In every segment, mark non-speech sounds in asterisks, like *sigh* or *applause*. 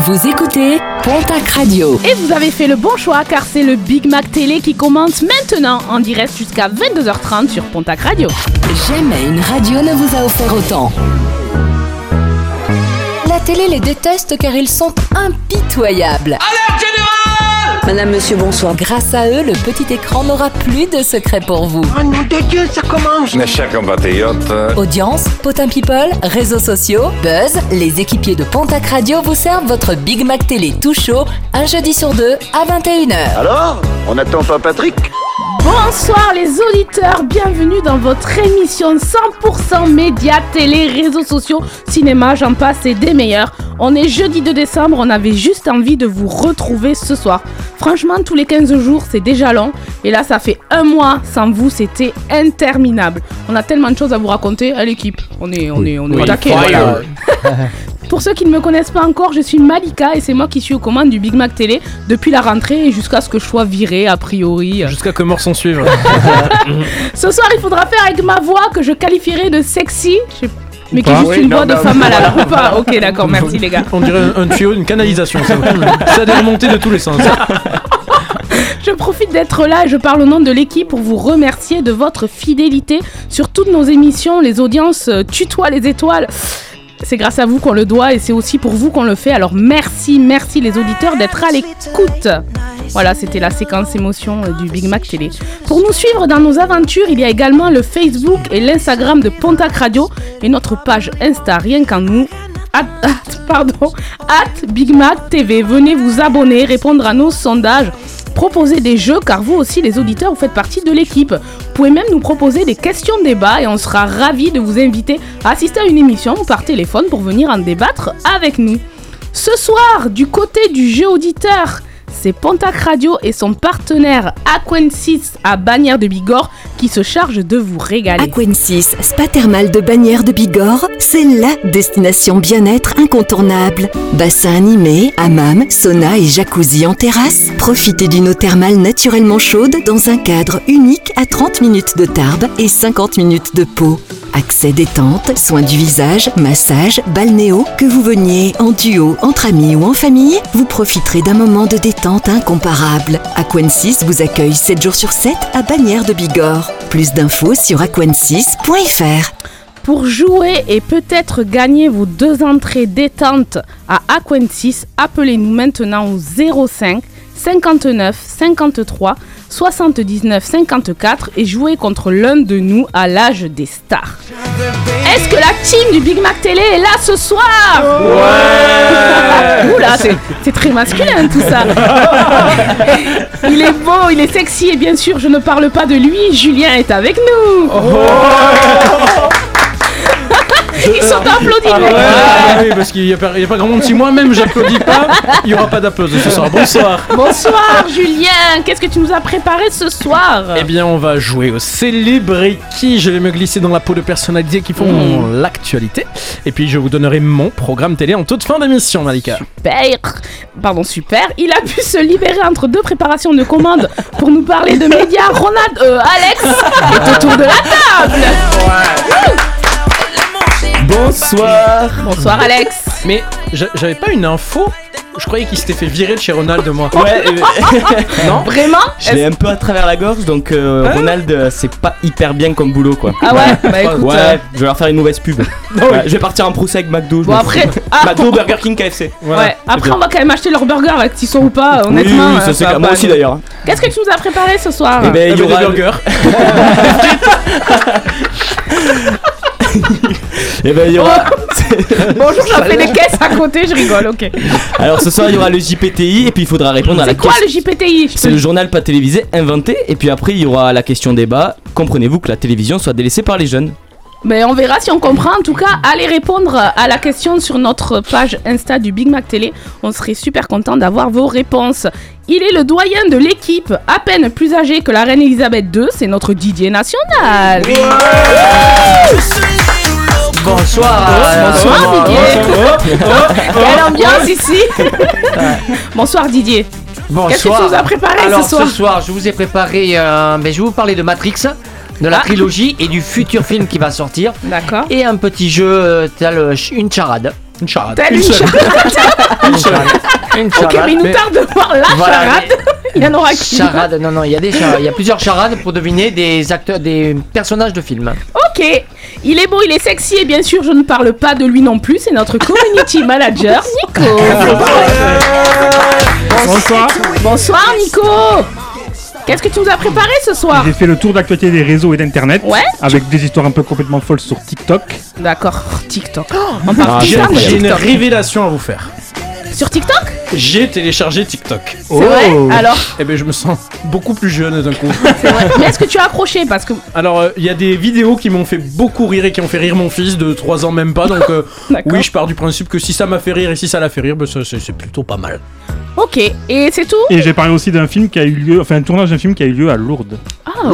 Vous écoutez Pontac Radio. Et vous avez fait le bon choix car c'est le Big Mac Télé qui commence maintenant en direct jusqu'à 22h30 sur Pontac Radio. Jamais une radio ne vous a offert autant. La télé les déteste car ils sont impitoyables. Alerte générale Madame, monsieur, bonsoir. Grâce à eux, le petit écran n'aura plus de secret pour vous. Oh nom de Dieu, ça commence Mes chers compatriotes, Audience, potin people, réseaux sociaux, buzz, les équipiers de Pontac Radio vous servent votre Big Mac Télé tout chaud, un jeudi sur deux à 21h. Alors On n'attend pas Patrick? Bonsoir les auditeurs, bienvenue dans votre émission 100% médias, télé, réseaux sociaux, cinéma, j'en passe et des meilleurs. On est jeudi 2 décembre, on avait juste envie de vous retrouver ce soir. Franchement, tous les 15 jours, c'est déjà long. Et là, ça fait un mois sans vous, c'était interminable. On a tellement de choses à vous raconter à l'équipe. On est, on est, on est au taquet, voilà. *laughs* Pour ceux qui ne me connaissent pas encore, je suis Malika et c'est moi qui suis aux commandes du Big Mac Télé depuis la rentrée jusqu'à ce que je sois viré a priori. Jusqu'à que mort s'en suive. *laughs* Ce soir, il faudra faire avec ma voix que je qualifierais de sexy. Je sais- Mais qui est juste Oui, une non, voix de femme malade. Ou pas Ok, d'accord, merci les gars. On dirait un, un tuyau, une canalisation. Ça, ça a des remontées de tous les sens. *laughs* Je profite d'être là et je parle au nom de l'équipe pour vous remercier de votre fidélité sur toutes nos émissions. Les audiences euh, tutoient les étoiles. C'est grâce à vous qu'on le doit et c'est aussi pour vous qu'on le fait. Alors merci, merci les auditeurs d'être à l'écoute. Voilà, c'était la séquence émotion euh, du Big Mac Télé. Pour nous suivre dans nos aventures, il y a également le Facebook et l'Instagram de Pontac Radio et notre page Insta rien qu'en nous. At, at- *laughs* pardon, at Big Mac TV. Venez vous abonner, répondre à nos sondages, proposer des jeux car vous aussi les auditeurs vous faites partie de l'équipe. Vous pouvez même nous proposer des questions débat et on sera ravis de vous inviter à assister à une émission ou par téléphone pour venir en débattre avec nous. Ce soir, du côté du jeu auditeur, c'est Pontac Radio et son partenaire Aquensis à Bagnères de Bigorre qui se charge de vous régaler. Aquensis, spa thermal de Bagnères de Bigorre, c'est LA destination bien-être incontournable. Bassin animé, hammam, sauna et jacuzzi en terrasse. Profitez d'une eau thermale naturellement chaude dans un cadre unique à 30 minutes de Tarbes et 50 minutes de Pau. Accès détente, soins du visage, massage, balnéo, que vous veniez en duo, entre amis ou en famille, vous profiterez d'un moment de détente incomparable. Aquensis vous accueille 7 jours sur 7 à Bagnères de Bigorre. Plus d'infos sur aquensis.fr. Pour jouer et peut-être gagner vos deux entrées détente à Aquensis, appelez-nous maintenant au 05 59 53 79 54 et jouez contre l'un de nous à l'âge des stars. Est-ce que la team du Big Mac Télé est là ce soir? Ouais *laughs* Oula, c'est c'est très masculin tout ça. *laughs* il est beau, il est sexy et bien sûr je ne parle pas de lui, Julien est avec nous. Ils sont applaudis Ah ouais, oui, parce qu'il n'y a, pas- il y a pas grand monde. Si moi-même j'applaudis pas, il n'y aura pas d'applaudissements ce soir. Bonsoir. Bonsoir Julien, qu'est-ce que tu nous as préparé ce soir? Eh bien, on va jouer au Celebrity. Je vais me glisser dans la peau de personnalités qui font l'actualité. Et puis, je vous donnerai mon programme télé en toute fin d'émission, Malika. Super, pardon super, il a pu se libérer entre deux préparations de commandes pour nous parler de médias. Ronald, euh, Alex est autour de la table. Bonsoir Bonsoir Alex. Mais j'a- j'avais pas une info. Je croyais qu'il s'était fait virer de chez Ronald, moi. Ouais, euh, *laughs* Non Vraiment? Je l'ai un peu à travers la gorge, donc euh, Hein Ronald, euh, c'est pas hyper bien comme boulot quoi. Ah ouais, bah écoute. Ouais, euh, je vais leur faire une mauvaise pub. *laughs* oui. Ouais, je vais partir en procès avec McDo. je Bon après, ah, McDo, Burger King, KFC. Voilà. ouais. Après on va quand même acheter leur burger avec qu'ils sont ou pas, Oui, honnêtement. oui, ça euh, c'est va clair. Moi aussi d'ailleurs. Qu'est-ce que tu nous as préparé ce soir? Eh ben, il y Eh ben, des aura burgers. *laughs* Eh ben, il y aura. *laughs* Bonjour, j'en fais des caisses à côté, je rigole, ok. Alors ce soir, il y aura le JPTI et puis il faudra répondre à la C'est quoi question. le JPTI C'est le journal pas télévisé inventé et puis après il y aura la question débat. Comprenez-vous que la télévision soit délaissée par les jeunes? Mais on verra si on comprend. En tout cas, allez répondre à la question sur notre page Insta du Big Mac Télé. On serait super content d'avoir vos réponses. Il est le doyen de l'équipe, à peine plus âgé que la reine Elisabeth II. C'est notre Didier national. Bonsoir. Bonsoir Didier. Quelle ambiance ici. Bonsoir Didier. Qu'est-ce que tu nous as préparé Alors ce soir ce soir, je vous ai préparé. euh, ben, je vais vous parler de Matrix, de la Ah. trilogie et du futur film qui va sortir. D'accord. Et un petit jeu, euh, tel euh, une charade. Une charade. Telle Une une charade. *laughs* Une seule. Une Ok, charade. mais il nous tarde de voir la Voilà, charade. *laughs* Il y en aura qu'une. Charade, non, non, il y a des charades. Il y a plusieurs charades pour deviner des acteurs, des personnages de films. Ok, il est beau, il est sexy et bien sûr je ne parle pas de lui non plus, c'est notre community manager Nico. *laughs* Bonsoir. Bonsoir Nico. Qu'est-ce que tu nous as préparé ce soir J'ai fait le tour d'actualité des réseaux et d'internet Ouais. avec des histoires un peu complètement folles sur TikTok. D'accord, TikTok. On parle Ah, tout J'ai ça, mais j'ai une révélation à vous faire. Sur TikTok J'ai téléchargé TikTok. C'est vrai Alors, Et ben je me sens beaucoup plus jeune d'un coup. c'est vrai. Mais est-ce que tu as accroché Parce que. Alors euh, il y a des vidéos qui m'ont fait beaucoup rire et qui ont fait rire mon fils de 3 ans même pas. Donc euh, *laughs* oui, je pars du principe que si ça m'a fait rire et si ça l'a fait rire, ben, c'est plutôt pas mal. Ok, et c'est tout Et j'ai parlé aussi d'un film qui a eu lieu, enfin un tournage d'un film qui a eu lieu à Lourdes. Ah,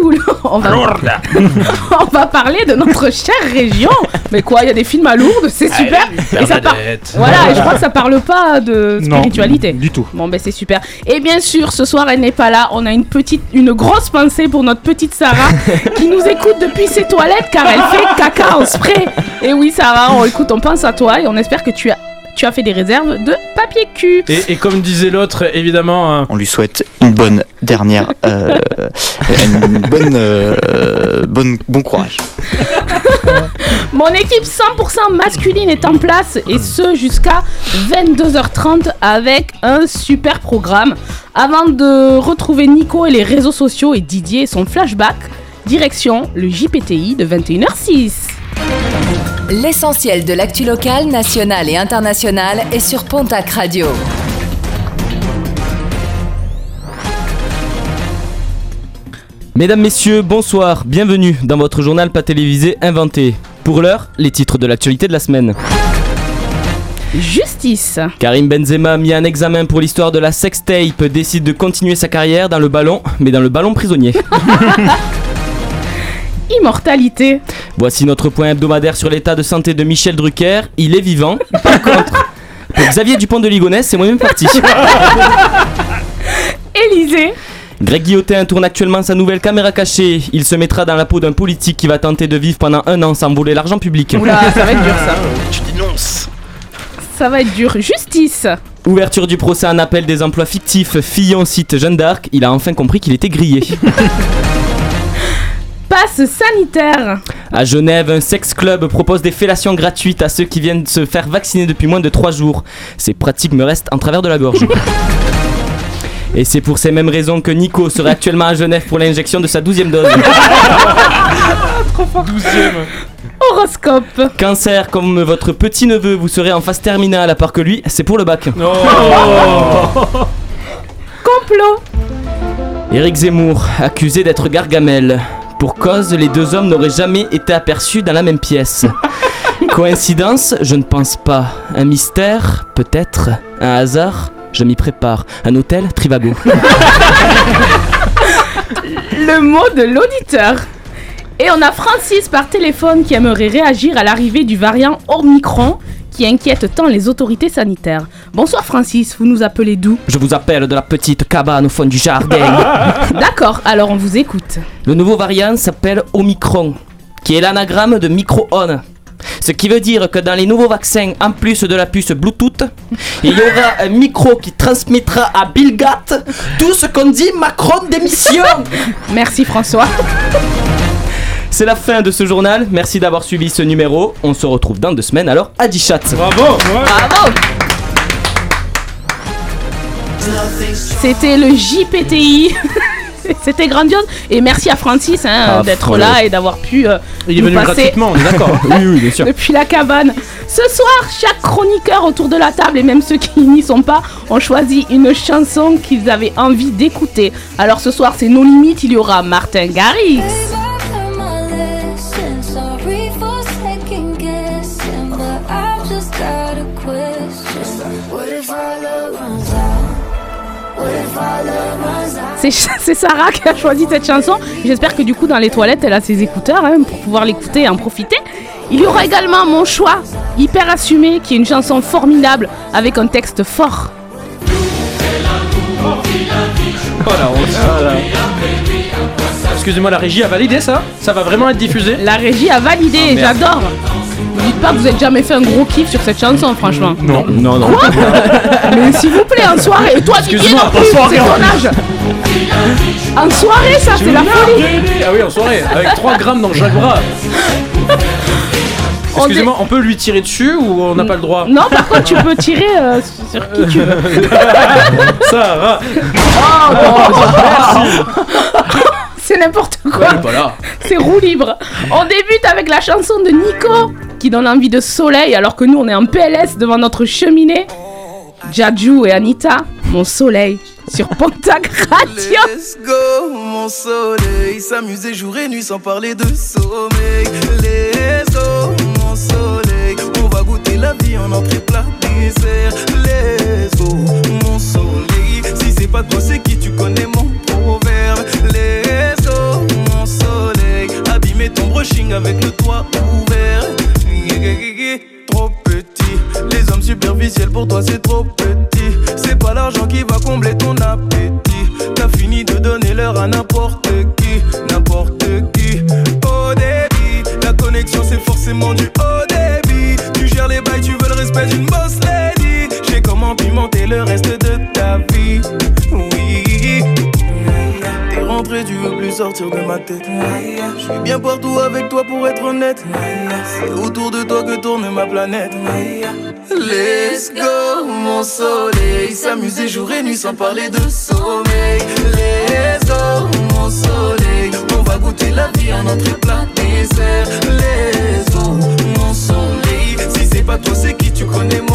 cool *laughs* on va, *laughs* on va parler de notre chère région. Mais quoi, il y a des films à Lourdes, c'est super. Et ça par-. Voilà, et je crois que ça parle pas de Non, spiritualité. du tout. Bon ben c'est super. Et bien sûr, ce soir elle n'est pas là. On a une petite, une grosse pensée pour notre petite Sarah *laughs* qui nous écoute depuis ses toilettes car elle fait caca en spray. Et oui Sarah, on écoute, on pense à toi et on espère que tu as, tu as fait des réserves de papier cul. Et, et comme disait l'autre, évidemment, euh, On lui souhaite une bonne dernière, euh, *laughs* une bonne, euh, bonne, bon courage. *laughs* Mon équipe 100% masculine est en place et ce jusqu'à 22h30 avec un super programme. Avant de retrouver Nico et les réseaux sociaux et Didier et son flashback, direction le JPTI de 21h06. L'essentiel de l'actu locale, nationale et internationale est sur Pontac Radio. Mesdames, messieurs, bonsoir, bienvenue dans votre journal pas télévisé inventé. Pour l'heure, les titres de l'actualité de la semaine. Justice. Karim Benzema, mis en examen pour l'histoire de la sextape, décide de continuer sa carrière dans le ballon, mais dans le ballon prisonnier. *laughs* Immortalité. Voici notre point hebdomadaire sur l'état de santé de Michel Drucker. Il est vivant. Par contre, *laughs* pour Xavier Dupont de Ligonnès, c'est moi-même parti. *laughs* Élysée. Greg Guillotin tourne actuellement sa nouvelle caméra cachée. Il se mettra dans la peau d'un politique qui va tenter de vivre pendant un an sans voler l'argent public. Oula, ça va être dur ça. tu dénonces. Ça va être dur. Justice. Ouverture du procès en appel des emplois fictifs. Fillon cite Jeanne d'Arc. Il a enfin compris qu'il était grillé. *laughs* Passe sanitaire. À Genève, un sex club propose des fellations gratuites à ceux qui viennent se faire vacciner depuis moins de 3 jours. Ces pratiques me restent en travers de la gorge. *laughs* Et c'est pour ces mêmes raisons que Nico serait actuellement à Genève pour l'injection de sa 12e dose. *laughs* Horoscope. Cancer, comme votre petit-neveu, vous serez en phase terminale à part que lui, c'est pour le bac. Complot. Éric Zemmour, accusé d'être Gargamel. Pour cause, les deux hommes n'auraient jamais été aperçus dans la même pièce. *laughs* Coïncidence Je ne pense pas. Un mystère Peut-être. Un hasard Je m'y prépare. Un hôtel Trivago. *laughs* Le mot de l'auditeur. Et on a Francis par téléphone qui aimerait réagir à l'arrivée du variant Omicron qui inquiète tant les autorités sanitaires. Bonsoir Francis, vous nous appelez d'où? Je vous appelle de la petite cabane au fond du jardin. *laughs* D'accord, alors on vous écoute. Le nouveau variant s'appelle Omicron, qui est l'anagramme de micro-on. Ce qui veut dire que dans les nouveaux vaccins, en plus de la puce Bluetooth, il y aura un micro qui transmettra à Bill Gates tout ce qu'on dit Macron d'émission. Merci François. C'est la fin de ce journal. Merci d'avoir suivi ce numéro. On se retrouve dans deux semaines. Alors, à chat. Bravo. Bravo C'était le JPTI. *laughs* C'était grandiose. Et merci à Francis hein, Ah, d'être là et d'avoir pu euh, Il est nous venu passer gratuitement, on est d'accord. *laughs* Oui, oui, bien sûr. depuis la cabane. Ce soir, chaque chroniqueur autour de la table et même ceux qui n'y sont pas ont choisi une chanson qu'ils avaient envie d'écouter. Alors ce soir, c'est nos limites. Il y aura Martin Garrix. *laughs* C'est Sarah qui a choisi cette chanson. J'espère que du coup dans les toilettes elle a ses écouteurs hein, pour pouvoir l'écouter et en profiter. Il y aura également mon choix, hyper assumé, qui est une chanson formidable avec un texte fort. Excusez-moi, la régie a validé ça? Ça va vraiment être diffusé? La régie a validé, merde. j'adore. Que vous avez jamais fait un gros kiff sur cette chanson, franchement. Non. Non, non. Mais s'il vous plaît, en soirée. Et toi, Didier, non en plus, soirée, c'est en ton âge. En soirée, ça, c'est la folie. Ah oui, en soirée, avec 3 grammes dans chaque bras. *laughs* On Excusez-moi, on peut lui tirer dessus ou on n'a pas le droit Non, par contre, tu peux tirer euh, sur qui tu veux. *laughs* Ça va. C'est n'importe Ouais, quoi. là. C'est roue libre. On débute avec la chanson de Nico qui donne envie de soleil alors que nous on est en PLS devant notre cheminée. Jaju et Anita, mon soleil sur Pontac *laughs* Radio. Let's go, mon soleil. S'amuser jour et nuit sans parler de sommeil. Let's go, mon soleil. On va goûter la vie en entrée plat dessert. Let's go, mon soleil. Pas c'est qui tu connais mon proverbe. Let's go, mon soleil. Abîmer ton brushing avec le toit ouvert. Trop petit. Les hommes superficiels pour toi, c'est trop petit. C'est pas l'argent qui va combler ton appétit. T'as fini de donner l'heure à n'importe qui, n'importe qui. Au débit, la connexion c'est forcément du haut débit. Tu gères les bails, tu veux le respect d'une boss lady. J'ai comment pimenter le reste de ta vie. Oui. T'es rentré, tu veux plus sortir de ma tête. Je suis bien partout avec toi pour être honnête. C'est autour de toi que tourne ma planète. Let's go, mon soleil. S'amuser jour et nuit sans parler de sommeil. Let's go, mon soleil. On va goûter la vie en entrée plat dessert. Let's go, mon soleil. Si c'est pas toi, c'est qui tu connais mon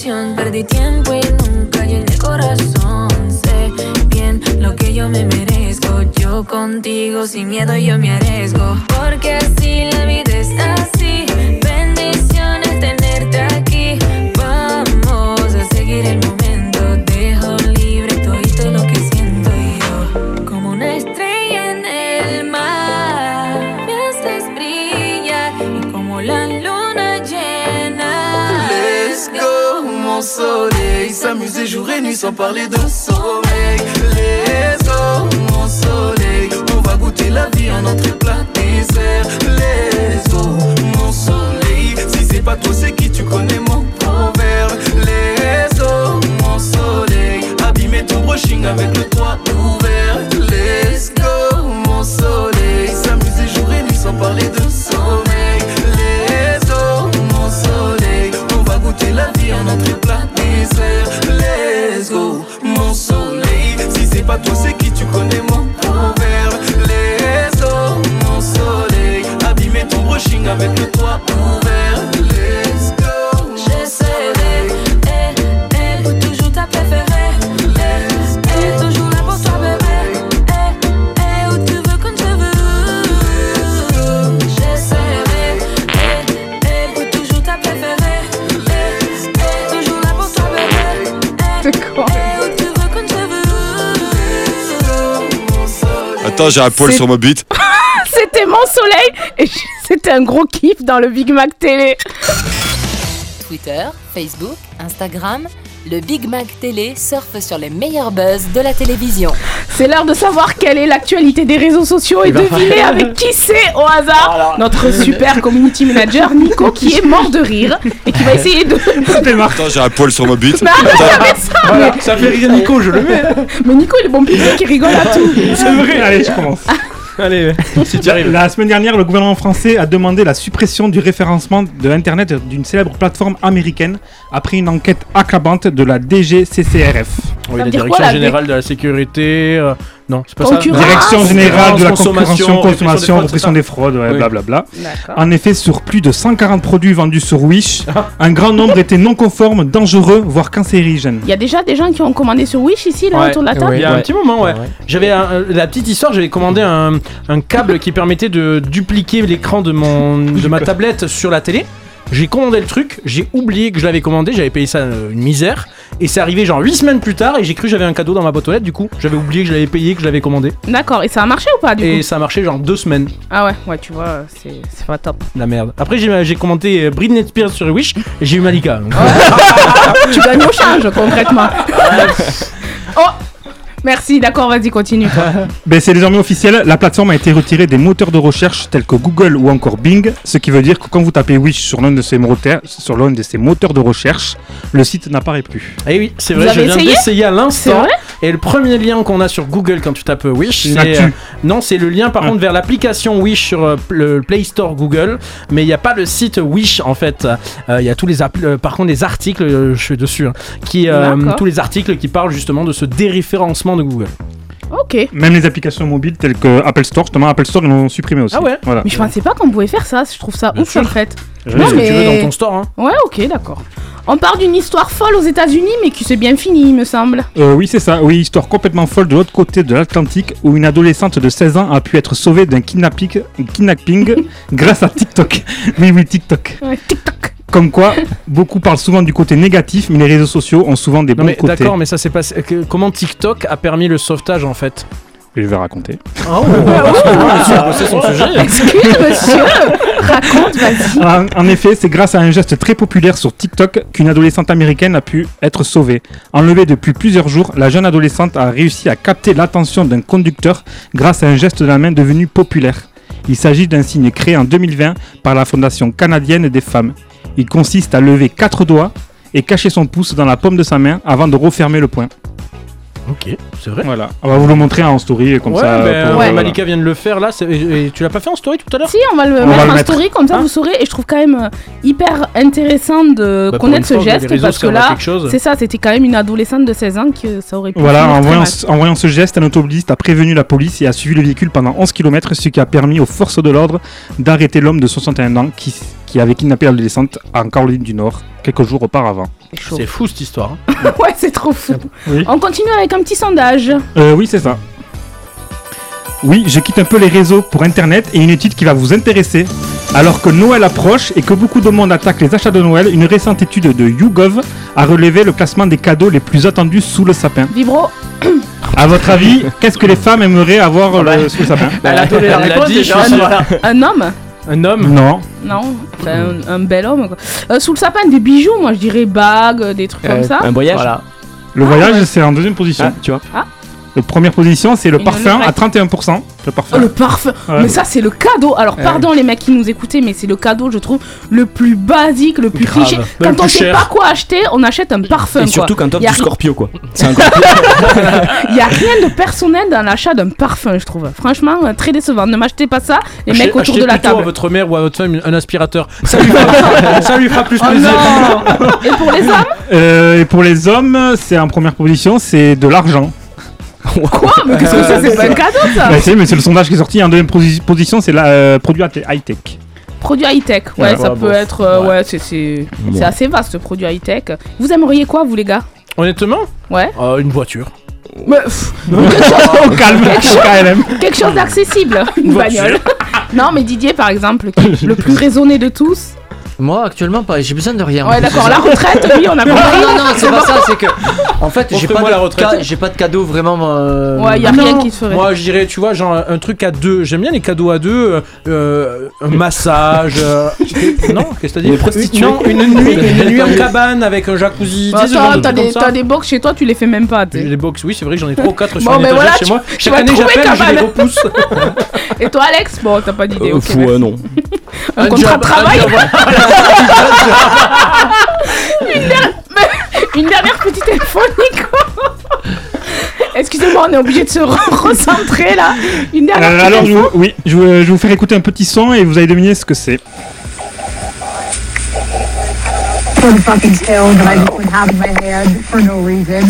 Perdí tiempo y nunca llené el corazón. Sé bien lo que yo me merezco. Yo contigo sin miedo yo me arriesgo. J'ai un poil sur ma bite. *laughs* C'était mon soleil et c'était un gros kiff dans le Big Mac Télé. Twitter, Facebook, Instagram, le Big Mac Télé surfe sur les meilleurs buzz de la télévision. C'est l'heure de savoir quelle est l'actualité des réseaux sociaux et Il va deviner *laughs* avec qui c'est au hasard notre super community manager Nico qui est mort de rire et qui va *laughs* essayer de. Attends, j'ai un poil sur ma bite. Ça Voilà, ça fait rire Nico, je le mets. *laughs* Mais Nico il est bon public, il rigole à tout. C'est vrai, allez, je commence. *laughs* Allez, si tu La, arrives. la semaine dernière, le gouvernement français a demandé la suppression du référencement de Internet d'une célèbre plateforme américaine après une enquête accabante de la DGCCRF. Oui, la dire direction quoi, la générale de la sécurité. euh, Non, c'est pas Concurrence. ça. Direction générale de la Consommation, concurrence, répression des consommation, fraudes, répression des fraudes, ouais, Oui. blablabla. En effet, sur plus de 140 produits vendus sur Wish, Ah. *laughs* un grand nombre étaient non conformes, dangereux, voire cancérigènes. Il y a déjà des gens qui ont commandé sur Wish ici, là, Ouais. autour de la table Il y a un petit moment, ouais. J'avais euh, la petite histoire, j'avais commandé un, un câble qui permettait de dupliquer l'écran de mon de ma *laughs* tablette sur la télé. J'ai commandé le truc, j'ai oublié que je l'avais commandé, j'avais payé ça euh, une misère. Et c'est arrivé genre 8 semaines plus tard et j'ai cru que j'avais un cadeau dans ma boîte aux lettres. Du coup, j'avais oublié que je l'avais payé, que je l'avais commandé. D'accord, et ça a marché ou pas du Et coup? ça a marché genre deux semaines. Ah ouais, ouais, tu vois, c'est c'est pas top. La merde. Après, j'ai j'ai commandé euh, Britney Spears sur Wish et j'ai eu Malika. donc- *laughs* tu gagnes au change concrètement. *laughs* oh Merci, d'accord, vas-y, continue. *laughs* Ben, c'est désormais officiel, la plateforme a été retirée des moteurs de recherche tels que Google ou encore Bing, ce qui veut dire que quand vous tapez Wish sur l'un de ces moteurs, sur l'un de ces moteurs de recherche, le site n'apparaît plus. Eh oui, c'est Vous vrai, je viens d'essayer à C'est l'instant. Et le premier lien qu'on a sur Google quand tu tapes Wish, c'est. euh, non, c'est le lien par Ah. contre vers l'application Wish sur euh, le Play Store Google. Mais il n'y a pas le site Wish en fait. Euh, Il y a tous les euh, par contre les articles, euh, je suis dessus, hein, qui, euh, tous les articles qui parlent justement de ce déréférencement de Google. Ok. Même les applications mobiles telles que Apple Store, justement Apple Store ils l'ont supprimé aussi. Ah ouais Voilà. Mais je pensais pas qu'on pouvait faire ça, je trouve ça Bien ouf sûr. en fait. Non, ce que tu veux dans ton store. Hein. Ouais, ok, d'accord. On part d'une histoire folle aux États-Unis, mais qui s'est bien finie, il me semble. Euh, oui, c'est ça. Oui, histoire complètement folle de l'autre côté de l'Atlantique où une adolescente de 16 ans a pu être sauvée d'un kidnapping, kidnapping *laughs* grâce à TikTok. *laughs* Oui, oui, TikTok. Ouais, TikTok. Comme quoi, beaucoup parlent souvent du côté négatif, mais les réseaux sociaux ont souvent des Non bons mais côtés. d'accord, mais ça c'est pas. que- Comment TikTok a permis le sauvetage en fait? Je vais raconter. Oh, c'est son sujet. *laughs* Excuse, monsieur Raconte, vas-y. En, en effet, c'est grâce à un geste très populaire sur TikTok qu'une adolescente américaine a pu être sauvée. Enlevée depuis plusieurs jours, la jeune adolescente a réussi à capter l'attention d'un conducteur grâce à un geste de la main devenu populaire. Il s'agit d'un signe créé en 2020 par la Fondation canadienne des femmes. Il consiste à lever quatre doigts et cacher son pouce dans la paume de sa main avant de refermer le poing. Ok, c'est vrai. Voilà, on va vous le montrer en story comme ouais, ça. ben, pour- euh, voilà. Malika vient de le faire là. c'est- Et, et tu l'as pas fait en story tout à l'heure Si, on va le On va mettre le en mettre. story, comme ça Ah. vous saurez. Et je trouve quand même euh, hyper intéressant de Bah, connaître ce geste, réseaux parce que là, c'est ça, c'était quand même une adolescente de 16 ans que ça aurait pu. Voilà, en voyant, en voyant ce geste, un automobiliste a prévenu la police et a suivi le véhicule pendant 11 km, ce qui a permis aux forces de l'ordre d'arrêter l'homme de 61 ans qui, qui avait kidnappé l'adolescente en Caroline du Nord quelques jours auparavant. C'est fou cette histoire. hein. *laughs* ouais, c'est trop fou. Oui. On continue avec un petit sondage. Euh, oui, c'est ça. Oui, je quitte un peu les réseaux pour Internet et une étude qui va vous intéresser. Alors que Noël approche et que beaucoup de monde attaque les achats de Noël, une récente étude de YouGov a relevé le classement des cadeaux les plus attendus sous le sapin. Vibro, À votre avis, qu'est-ce que les femmes aimeraient avoir euh, sous le sapin? Elle a donné la réponse dit, déjà. voilà. un homme? Un homme? Non. Non, un, un bel homme. Quoi. Euh, sous le sapin, des bijoux, moi je dirais bagues, euh, des trucs comme ça. Un voyage Voilà. Le voyage, c'est en deuxième position. Ah, tu vois La première position, c'est le parfum à levrette. 31%. Le parfum. Oh, le parfum Ouais. Mais ça, c'est le cadeau. Alors, pardon les mecs qui nous écoutaient, mais c'est le cadeau, je trouve, le plus basique, le plus Grave. cliché. Quand plus on sait cher. pas quoi acheter, on achète un parfum. Et surtout quoi. quand a du Scorpio, quoi. C'est encore *laughs* Il y a rien de personnel dans l'achat d'un parfum, je trouve. Franchement, euh, très décevant. Ne m'achetez pas ça, les Achetez- mecs autour achetez de la plutôt à table. votre mère ou à votre femme un aspirateur. Ça lui fera, *laughs* ça lui fera plus Oh plaisir. non Et pour les *laughs* hommes Euh, et pour les hommes, c'est en première position, c'est de l'argent. Quoi Mais qu'est-ce que c'est C'est pas un cadeau ça Bah, c'est, mais c'est le sondage qui est sorti. En deuxième posi- position, c'est la euh, produit high-tech. Produit high-tech, ouais, Ouais, ça ouais, peut bon. être. euh, Ouais. ouais, c'est c'est Bon. c'est assez vaste ce produit high-tech. Vous aimeriez quoi, vous les gars? Honnêtement, Ouais. euh, une voiture. Mais, *laughs* pff, Au calme, KLM. quelque chose d'accessible, une voiture. bagnole. non, mais Didier, par exemple, qui est le plus raisonné de tous. Moi, actuellement, pas. J'ai besoin de rien. Ouais, d'accord, la retraite, oui, on a Non, compris. non, non, c'est pas ça, c'est que. *laughs* En fait, j'ai pas, de ca- j'ai pas de cadeau vraiment. euh, Ouais, y a Ah rien non, qui se ferait. Moi, je dirais, tu vois, genre un truc à deux. J'aime bien les cadeaux à deux. euh, euh, un massage. euh, non, qu'est-ce que t'as dit? Prostituées. Non, une nuit, une *laughs* nuit en cabane avec un jacuzzi. Bah, tu sais, ce genre attends, de t'as des, comme ça. t'as des box chez toi, tu les fais même pas. t'sais. J'ai des box, oui, c'est vrai que j'en ai 3 ou 4 *laughs* sur Bon, une ben étagère voilà, chez tu- moi. Chaque vas année, trouver j'appelle, je les repousse. Et toi, Alex? Bon, t'as pas d'idée. Euh, ok, fou, merci. euh, non. un contrat job, de travail. Une, dernière... une dernière petite téléphonie, quoi. Excusez-moi, on est obligé de se re- recentrer là. Une dernière Euh, petite alors, je info. vous, oui, je, vais vous faire écouter un petit son et vous allez deviner ce que c'est. some fucking pill that I just would have in my head for no reason.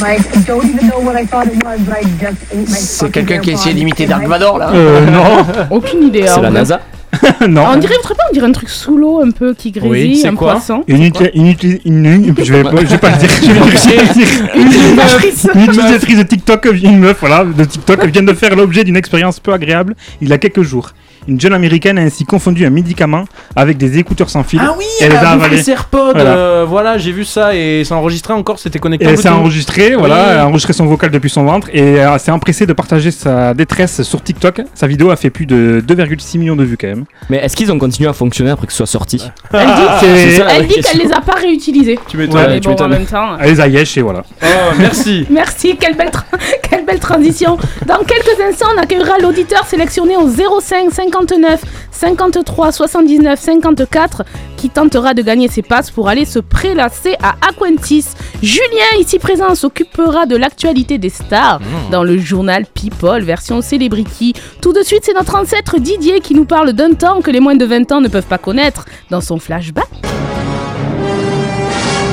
Like, don't even know what I thought it was, but I just ate my C'est quelqu'un qui essaie d'imiter Dark Vador là. Euh, non. Aucune idée. C'est hein, la en vrai. NASA. *laughs* non. On dirait, pas, on dirait un truc sous l'eau un peu qui grésille, Oui, un quoi poisson? Une, uti- une, une, une- je vais pas, je vais pas le dire. *laughs* Je vais dire, je vais dire. Une, *laughs* utilisatrice. une utilisatrice de TikTok, une meuf, voilà, de TikTok vient de faire l'objet d'une expérience peu agréable il y a quelques jours. Une jeune américaine a ainsi confondu un médicament avec des écouteurs sans fil. Ah oui, elle les a ses AirPods. Voilà. euh, Voilà, j'ai vu ça et c'est enregistré encore, c'était connecté. Elle s'est enregistrée, voilà, Oui. elle a enregistré son vocal depuis son ventre et euh, s'est empressée de partager sa détresse sur TikTok. Sa vidéo a fait plus de 2,6 millions de vues quand même. Mais est-ce qu'ils ont continué à fonctionner après que ce soit sorti *laughs* Elle dit, elle qu'elle les a pas réutilisés. Tu m'étonnes. Ouais, bon, en même temps. Elle les a yesh et voilà. Oh, merci. *laughs* Merci, quelle belle, *laughs* quelle belle transition. Dans quelques instants, on accueillera l'auditeur sélectionné au 05 59 53 79 54 qui tentera de gagner ses passes pour aller se prélasser à Aquentis. Julien, ici présent, s'occupera de l'actualité des stars dans le journal People, version Celebrity. Tout de suite, c'est notre ancêtre Didier qui nous parle d'un temps que les moins de 20 ans ne peuvent pas connaître dans son flashback.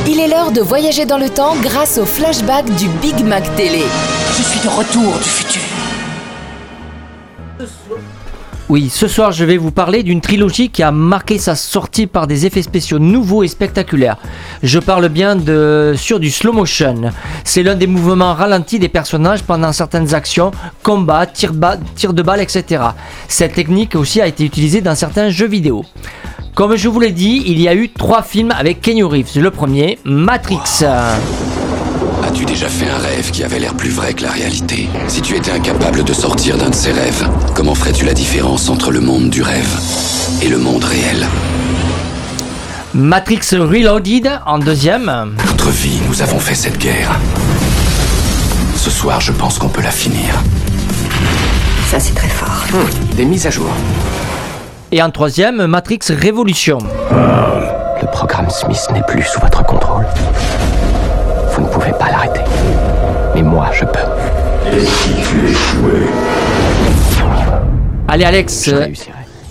Il est l'heure de voyager dans le temps grâce au flashback du Big Mac Télé. Je suis de retour du futur. Oui, ce soir je vais vous parler d'une trilogie qui a marqué sa sortie par des effets spéciaux nouveaux et spectaculaires. Je parle bien sur du slow motion. C'est l'un des mouvements ralentis des personnages pendant certaines actions, combats, tirs tirs de balles, etc. Cette technique aussi a été utilisée dans certains jeux vidéo. Comme je vous l'ai dit, il y a eu trois films avec Kenny Reeves. Le premier, Matrix. As-tu déjà fait un rêve qui avait l'air plus vrai que la réalité Si tu étais incapable de sortir d'un de ces rêves, comment ferais-tu la différence entre le monde du rêve et le monde réel? Matrix Reloaded en deuxième. Notre vie, nous avons fait cette guerre. Ce soir, je pense qu'on peut la finir. Ça, c'est très fort. des mises à jour. Et en troisième, Matrix Révolution. Le programme Smith n'est plus sous votre contrôle. Vous ne pouvez pas l'arrêter. Mais moi, je peux. Et si tu échouais? Allez Alex, euh,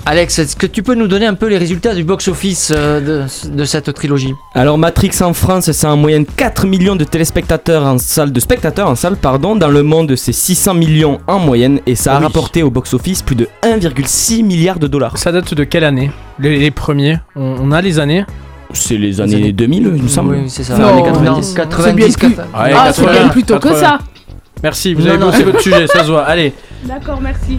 Alex, est-ce que tu peux nous donner un peu les résultats du box-office euh, de, de cette trilogie? Alors Matrix en France, c'est en moyenne 4 millions de téléspectateurs en salle, de spectateurs en salle, pardon. Dans le monde, c'est 600 millions en moyenne et ça a Oui. rapporté au box-office plus de 1,6 milliard de dollars. Ça date de quelle année? Les, les premiers on, on a les années C'est les années 2000, il me semble. Oui, c'est ça. Non, 90. 90, C'est bien plus- 80. Ah, c'est bien plus tôt que ça. Merci, vous Non, avez bossé votre sujet, ça se voit. Allez. D'accord, merci.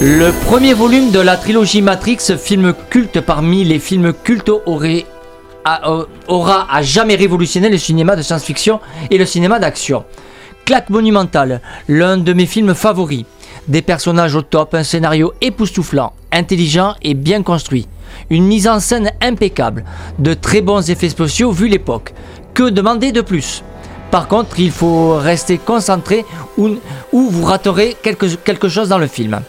Le premier volume de la trilogie Matrix, film culte parmi les films cultes, aurait, a- euh, aura à jamais révolutionné le cinéma de science-fiction et le cinéma d'action. Claque monumentale, l'un de mes films favoris. Des personnages au top, un scénario époustouflant, intelligent et bien construit. Une mise en scène impeccable, de très bons effets spéciaux vu l'époque. Que demander de plus? Par contre, il faut rester concentré ou, ou vous raterez quelque, quelque chose dans le film.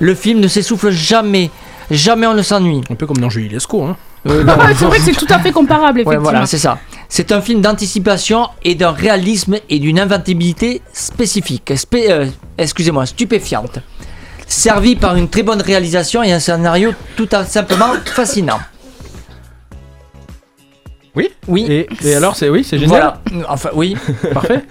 Le film ne s'essouffle jamais, jamais on ne s'ennuie. Un peu comme dans Julie Lescaut, hein. Euh, *laughs* c'est vrai que c'est tout à fait comparable, Ouais, effectivement. voilà, c'est ça. C'est un film d'anticipation et d'un réalisme et d'une inventibilité spécifique, spé- euh, excusez-moi, stupéfiante. Servi par une très bonne réalisation et un scénario tout à simplement fascinant. Oui Oui. Et, et alors, c'est oui, c'est génial. Voilà. Enfin, oui. *laughs* Parfait.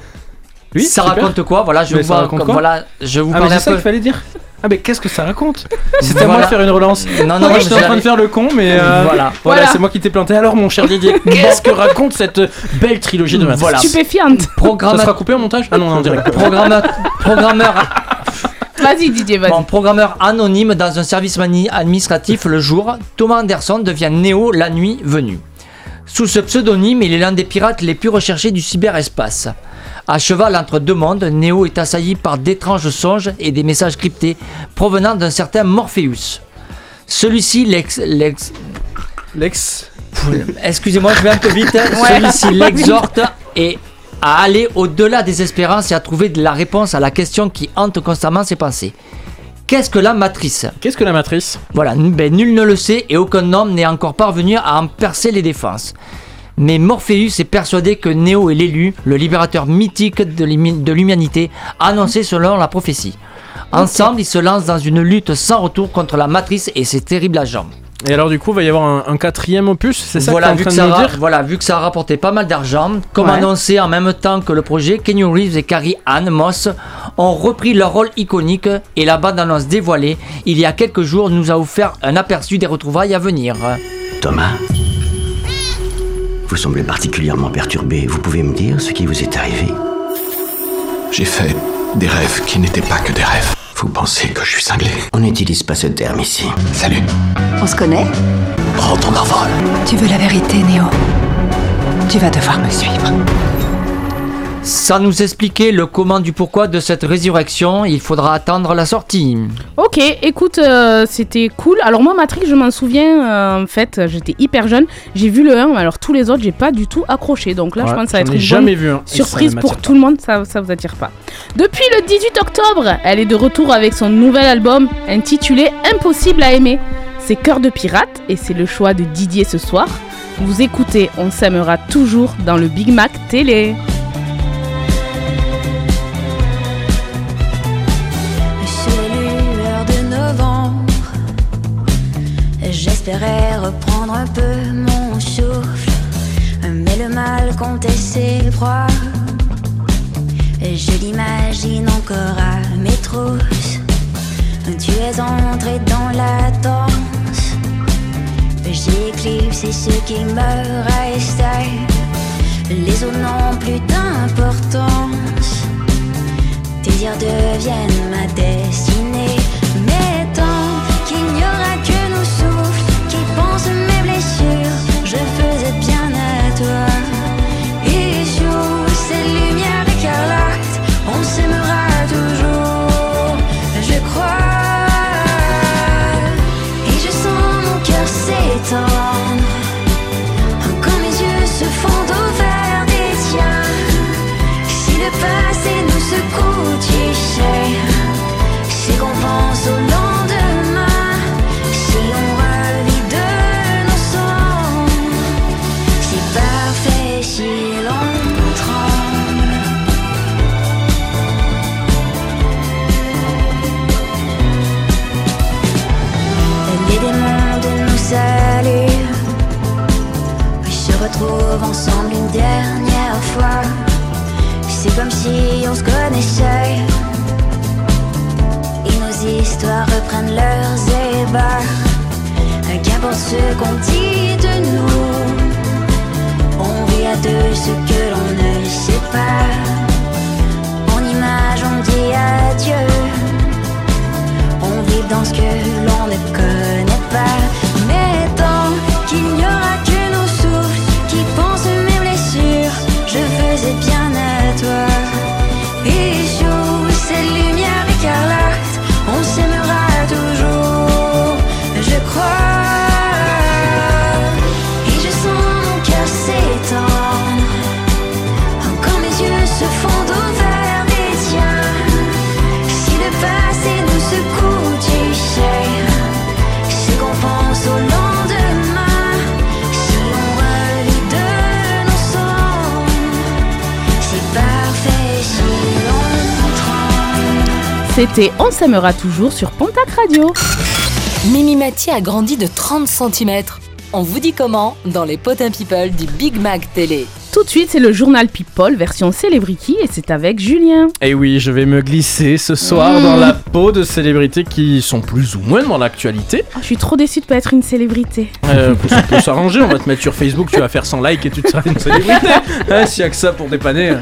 Oui, ça super. raconte quoi Voilà, je Mais vous ça comme- quoi voilà, je vous Ah, mais parle c'est un ça peu. qu'il fallait dire. Ah, mais qu'est-ce que ça raconte *laughs* C'était à moi de faire une relance. Non, non, Moi, j'étais en train de faire le con, mais euh, Voilà. voilà, Voilà. c'est moi qui t'ai planté. Alors, mon cher Didier, *laughs* qu'est-ce que raconte cette belle trilogie de Matrix Voilà. Stupéfiante. Ça Programma- sera coupé au montage Ah non, on dirait. Programma- programmeur Vas-y, Didier, vas-y. Bon, programmeur anonyme dans un service administratif le jour, Thomas Anderson devient Néo la nuit venue. Sous ce pseudonyme, il est l'un des pirates les plus recherchés du cyberespace. À cheval entre deux mondes, Néo est assailli par d'étranges songes et des messages cryptés provenant d'un certain Morpheus. Celui-ci l'ex... l'ex- Lex. Excusez-moi, je vais un peu vite. Celui-ci *laughs* l'exhorte et à aller au-delà des espérances et à trouver de la réponse à la question qui hante constamment ses pensées. Qu'est-ce que la matrice? Qu'est-ce que la matrice? Voilà, ben, nul ne le sait et aucun homme n'est encore parvenu à en percer les défenses. Mais Morpheus est persuadé que Néo est l'élu, le libérateur mythique de l'humanité, annoncé selon la prophétie. Ensemble, ils se lancent dans une lutte sans retour contre la matrice et ses terribles agents. Et alors, du coup, il va y avoir un, un quatrième opus, c'est ça voilà, que vu tu que es en train ça de nous ra- dire voilà, vu que ça a rapporté pas mal d'argent, comme Ouais. annoncé en même temps que le projet, Kenny Reeves et Carrie Ann Moss ont repris leur rôle iconique et la bande-annonce dévoilée il y a quelques jours nous a offert un aperçu des retrouvailles à venir. Thomas Vous semblez particulièrement perturbé. Vous pouvez me dire ce qui vous est arrivé? J'ai fait des rêves qui n'étaient pas que des rêves. Vous pensez que je suis cinglé On n'utilise pas ce terme ici. Salut. On se connaît Prends ton envol. Tu veux la vérité, Néo Tu vas devoir me suivre. Sans nous expliquer le comment du pourquoi de cette résurrection, il faudra attendre la sortie. Ok, écoute, euh, c'était cool. Alors moi, Matrix, je m'en souviens, euh, en fait, j'étais hyper jeune. J'ai vu le 1, mais alors tous les autres, j'ai pas du tout accroché. Donc là, je pense que ça va être une jamais bonne vu surprise pour tout le monde, ça, ça vous attire pas. Depuis le 18 octobre, elle est de retour avec son nouvel album intitulé Impossible à aimer. C'est Cœur de pirate et c'est le choix de Didier ce soir. Vous écoutez On s'aimera toujours dans le Big Mac télé. J'espérais reprendre un peu mon souffle, mais le mal comptait ses proies. Je l'imagine encore à mes trousses. Tu es entré dans la danse. J'ai éclipsé ce qui me restait. Les eaux n'ont plus d'importance. Tes dires deviennent ma destinée. Ce qu'on dit de nous, on vit à deux ce C'était On s'aimera toujours sur Pontac Radio. Mimi Mati a grandi de 30 cm. On vous dit comment dans les potins people du Big Mac Télé. Tout de suite, c'est le journal People version Celebrity et c'est avec Julien. Et oui, je vais me glisser ce soir Mmh. dans la peau de célébrités qui sont plus ou moins dans l'actualité. Oh, je suis trop déçue de pas être une célébrité. Euh, *laughs* ça peut s'arranger, on va te mettre sur Facebook, tu vas faire 100 likes et tu seras une célébrité. Ah, *laughs* S'il y a que ça pour dépanner.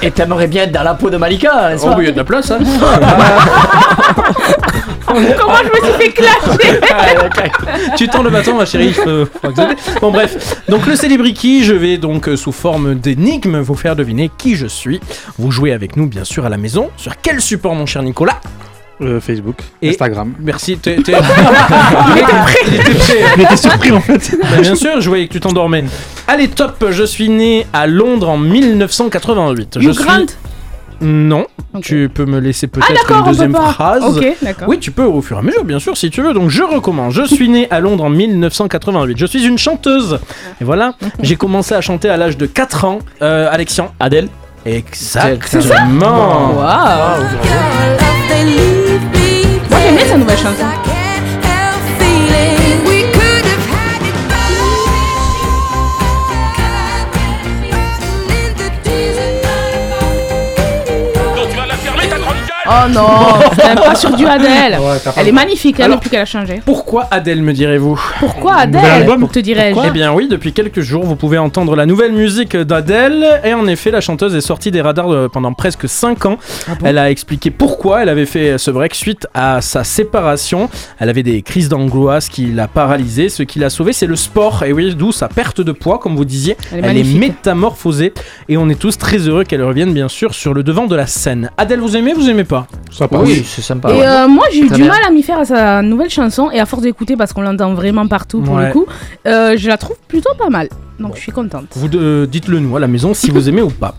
Et t'aimerais bien être dans la peau de Malika, n'est-ce Oh, il y a de la place, hein. *laughs* *laughs* Comment je me suis fait clasher *laughs* Ah, tu tends le bâton, ma chérie. je peux-. Bon, bref. Donc, le Célébriki, je vais donc, euh, sous forme d'énigme, vous faire deviner qui je suis. Vous jouez avec nous, bien sûr, à la maison. Sur quel support, mon cher Nicolas? Euh, Facebook, Et- Instagram. Merci. t'es- *laughs* t'es- Il était prêt? Il était prêt. Il était surpris en fait. Bah, bien sûr, je voyais que tu t'endormais. Allez, top. Je suis né à Londres en 1988. Je suis... Grant Non, tu peux me laisser Ah peut-être une deuxième phrase. Ok, d'accord. Oui, tu peux au fur et à mesure, bien sûr, si tu veux. Donc je recommence. Je suis né à Londres en 1988. Je suis une chanteuse. Et voilà, j'ai commencé à chanter à l'âge de 4 ans. Euh, Alexian. Adèle Exactement. Waouh Moi j'aime bien sa nouvelle chanson. Oh non, c'est même pas sur du Adèle. Ouais, t'as pas Elle est le- magnifique hein, Alors- depuis qu'elle a changé. Pourquoi Adèle, me direz-vous Pourquoi Adèle album Te dirais-je. Eh bien oui, depuis quelques jours, vous pouvez entendre la nouvelle musique d'Adèle. Et en effet, la chanteuse est sortie des radars euh, pendant presque 5 ans. Elle a expliqué pourquoi elle avait fait ce break suite à sa séparation. Elle avait des crises d'angoisse qui l'a paralysée. Ce qui l'a sauvée, c'est le sport. Et oui, d'où sa perte de poids, comme vous disiez. Elle est Elle est magnifique. métamorphosée. Et on est tous très heureux qu'elle revienne, bien sûr, sur le devant de la scène. Adèle, vous aimez, vous aimez passe. Oui, c'est sympa. Et ouais. euh, moi j'ai eu du bien. mal à m'y faire à sa nouvelle chanson et à force d'écouter parce qu'on l'entend vraiment partout pour Ouais. le coup, euh, je la trouve plutôt pas mal. Donc je suis contente. Vous euh, dites-le nous à la maison si vous aimez ou pas.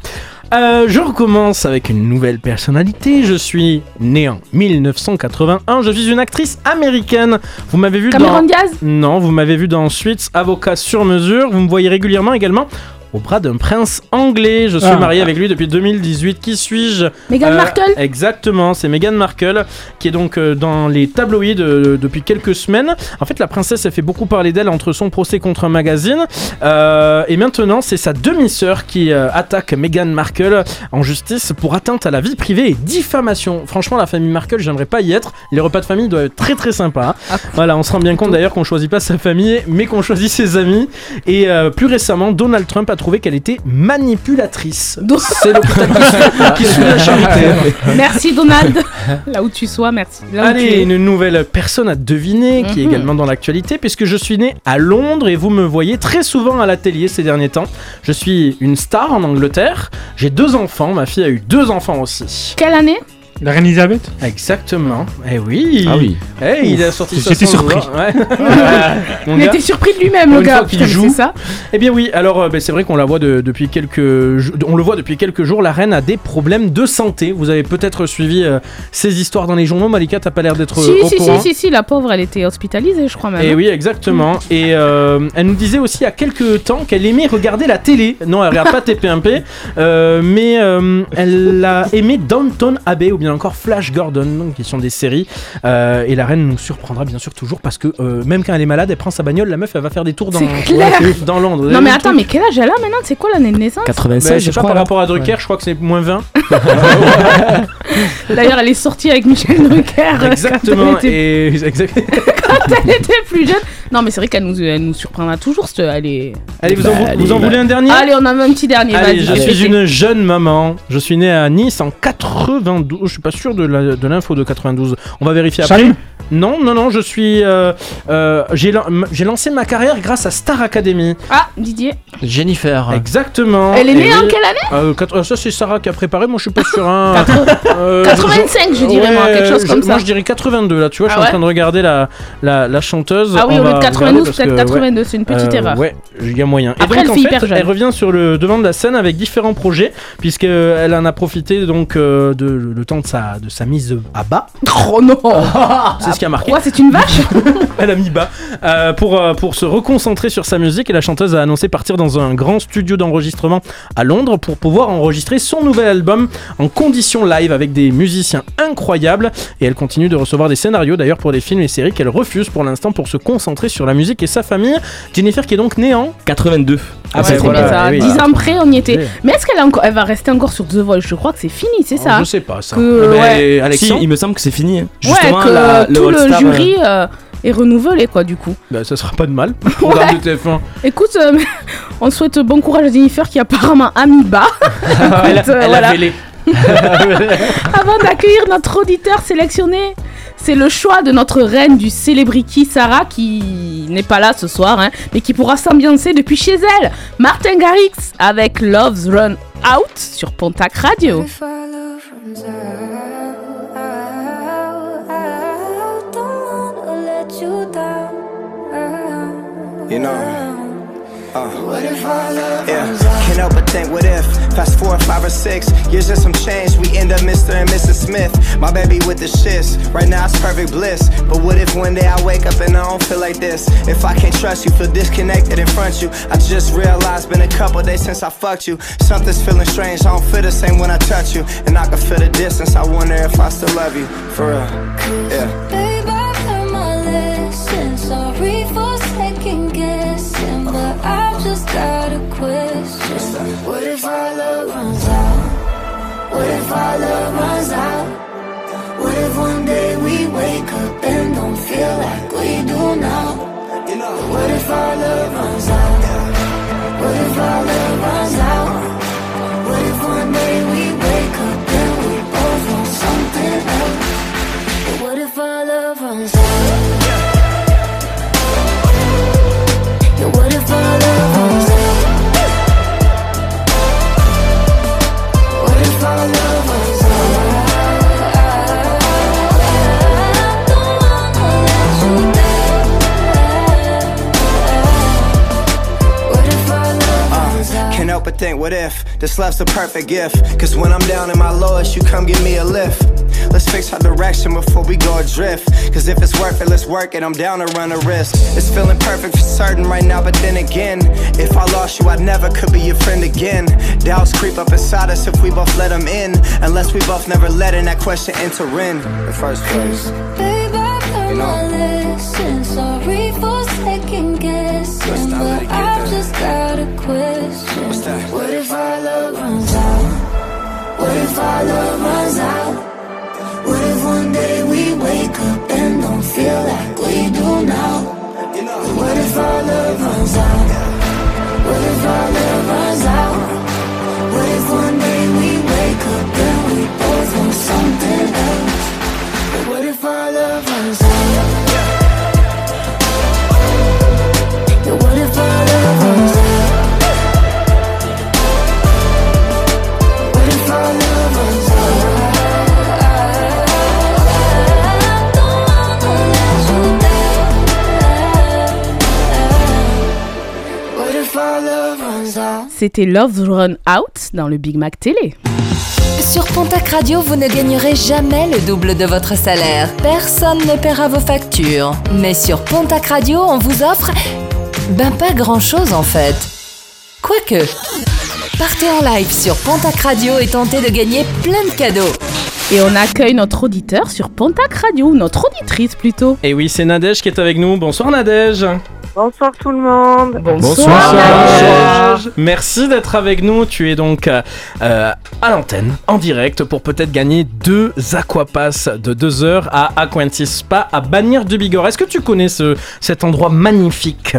Euh, je recommence avec une nouvelle personnalité. Je suis né en 1981. Je suis une actrice américaine. Vous m'avez vu Cameron dans... Diaz Non, vous m'avez vu dans Suits, Avocat sur mesure. Vous me voyez régulièrement également au bras d'un prince anglais. Je suis Ah. marié avec lui depuis 2018. Qui suis-je Meghan Euh, Markle Exactement, c'est Meghan Markle qui est donc euh, dans les tabloïds euh, depuis quelques semaines. En fait, la princesse a fait beaucoup parler d'elle entre son procès contre un magazine. Euh, et maintenant, c'est sa demi-sœur qui euh, attaque Meghan Markle en justice pour atteinte à la vie privée et diffamation. Franchement, la famille Markle, j'aimerais pas y être. Les repas de famille doivent être très très sympas. Ah. Voilà, on se rend bien compte d'ailleurs qu'on choisit pas sa famille, mais qu'on choisit ses amis. Et euh, plus récemment, Donald Trump a trouvé qu'elle était manipulatrice. *laughs* C'est l'hôpital qui suit- qui suit la charité. Merci Donald. Là où tu sois, merci. Là où tu Allez, es. une nouvelle personne à deviner qui est Mhm. également dans l'actualité puisque je suis né à Londres et vous me voyez très souvent à l'atelier ces derniers temps. Je suis une star en Angleterre. J'ai deux enfants, ma fille a eu deux enfants aussi. Quelle année? La reine Elisabeth Exactement. Eh oui. Ah oui. Eh, il a sorti ça. J'étais surpris. Ouais. *laughs* *laughs* Était surpris de lui-même le gars. Putain, joue. c'est ça. Eh bien oui, alors euh, ben, c'est vrai qu'on la voit de- depuis quelques on le voit depuis quelques jours, la reine a des problèmes de santé. Vous avez peut-être suivi euh, ces histoires dans les journaux. Malika, t'as pas l'air d'être euh, Si, au si, courant. si, si, si, la pauvre, elle était hospitalisée, je crois même. Et Eh oui, exactement. Et euh, elle nous disait aussi il y a quelques temps qu'elle aimait regarder la télé. Non, elle regarde pas TPMP, euh, mais euh, elle a aimé Downton Abbey ou bien encore Flash Gordon, qui sont des séries. Euh, et la reine nous surprendra bien sûr toujours parce que euh, même quand elle est malade, elle prend sa bagnole, la meuf, elle va faire des tours dans. Ouais, Londres. Non mais attends, truc mais quel âge elle a maintenant? C'est quoi l'année de naissance? 96, Ben, je je sais pas crois. par rapport à Drucker, je crois que c'est moins 20. *laughs* D'ailleurs, elle est sortie avec Michel Drucker euh, Exactement. quand elle était, Et *laughs* exact- quand elle était plus jeune. Non, mais c'est vrai qu'elle nous, elle nous surprendra toujours. cette- Elle est... Allez, vous en, Bah, vous en allez, voulez un dernier? Allez, on en a un petit dernier. Allez, je suis une jeune maman. Je suis né à Nice en 92. Je suis pas sûr de la- de l'info de, 92. On va vérifier après. Non, non, non, je suis. euh, euh, J'ai lancé ma carrière grâce à Star Academy. Ah, Didier. Jennifer. Exactement. Elle est née en quelle année? Euh, Ça, c'est Sarah qui a préparé. Moi, je suis pas sûr. hein. *laughs* Euh, 85, je dirais, moi, quelque chose je- comme ça. Moi, je dirais 82. Là, tu vois, je Ah suis en ouais train de regarder la, la, la chanteuse. Ah oui, On au lieu de 92, regarder parce peut-être que, ouais. 82, c'est une petite Euh, erreur. Ouais, il y a moyen. Après, et elle en fait hyper jeune. elle revient sur le devant de la scène avec différents projets, puisqu'elle en a profité donc euh, de le temps de sa, de sa mise à bas. *laughs* Oh non *laughs* C'est ce qui a marqué. Quoi, c'est une vache *laughs* Elle a mis bas euh, pour, euh, pour se reconcentrer sur sa musique et la chanteuse a annoncé partir dans un grand studio d'enregistrement à Londres pour pouvoir enregistrer son nouvel album en conditions live avec des musiciens incroyables et elle continue de recevoir des scénarios d'ailleurs pour des films et séries qu'elle refuse pour l'instant pour se concentrer sur la musique et sa famille. Jennifer qui est donc née en 82. Ah Ouais, bah c'est voilà, bien ça. eh oui. 10 ans près, on y était. Ouais. Mais est-ce qu'elle a encore... elle va rester encore sur The Voice? Je crois que c'est fini, c'est ça Oh, hein Je sais pas ça. Que, Eh ben, ouais. Si, Alexandre il me semble que c'est fini. hein. Ouais, Justement, que la- tout le jury euh, est renouvelé, quoi, du coup. Bah, ça sera pas de mal. pour le programme de TF1. Écoute, euh, *laughs* on souhaite bon courage à Jennifer qui apparemment *laughs* a mis bas. elle Écoute, euh, elle voilà. *laughs* Avant d'accueillir notre auditeur sélectionné, c'est le choix de notre reine du Célébrity Sarah qui n'est pas là ce soir, hein, mais qui pourra s'ambiancer depuis chez elle. Martin Garrix avec Love's Run Out sur Pontac Radio. You know. Uh, yeah, can't help but think, what if? Fast forward five or six years and some change, we end up Mr. and Mrs. Smith. My baby with the shits, right now it's perfect bliss. But what if one day I wake up and I don't feel like this? If I can't trust you, feel disconnected in front of you. I just realized, been a couple days since I fucked you. Something's feeling strange, I don't feel the same when I touch you. And I can feel the distance, I wonder if I still love you. For real, yeah. just got a question. What if our love runs out? What if our love runs out? What if one day we wake up and don't feel like we do now? What if our love runs out? What if our love runs out? This love's the perfect gift? Cause when I'm down in my lowest, you come give me a lift. Let's fix our direction before we go adrift. Cause if it's worth it, let's work it. I'm down to run a risk. It's feeling perfect for certain right now, but then again, if I lost you, I never could be your friend again. Doubts creep up inside us if we both let them in. Unless we both never let in that question enter in the first place. Babe, I You know. my lesson. Sorry for question. What if our love runs out? What if our love runs out? What if one day we wake up and don't feel like we do now? What if our love runs out? What if our love runs out? What if one day we wake up and we both want something else? What if our love C'était Love Run Out dans le Big Mac Télé. Sur Pontac Radio, vous ne gagnerez jamais le double de votre salaire. Personne ne paiera vos factures. Mais sur Pontac Radio, on vous offre... Ben pas grand-chose en fait. Quoique. Partez en live sur Pontac Radio et tentez de gagner plein de cadeaux. Et on accueille notre auditeur sur Pontac Radio, notre auditrice plutôt. Et oui, c'est Nadège qui est avec nous. Bonsoir Nadège. Bonsoir tout le monde. Bonsoir. Merci d'être avec nous. Tu es donc euh, à l'antenne, en direct, pour peut-être gagner deux aquapass de deux heures à Aquantis Spa à Bagnères de Bigorre. Est-ce que tu connais ce, cet endroit magnifique?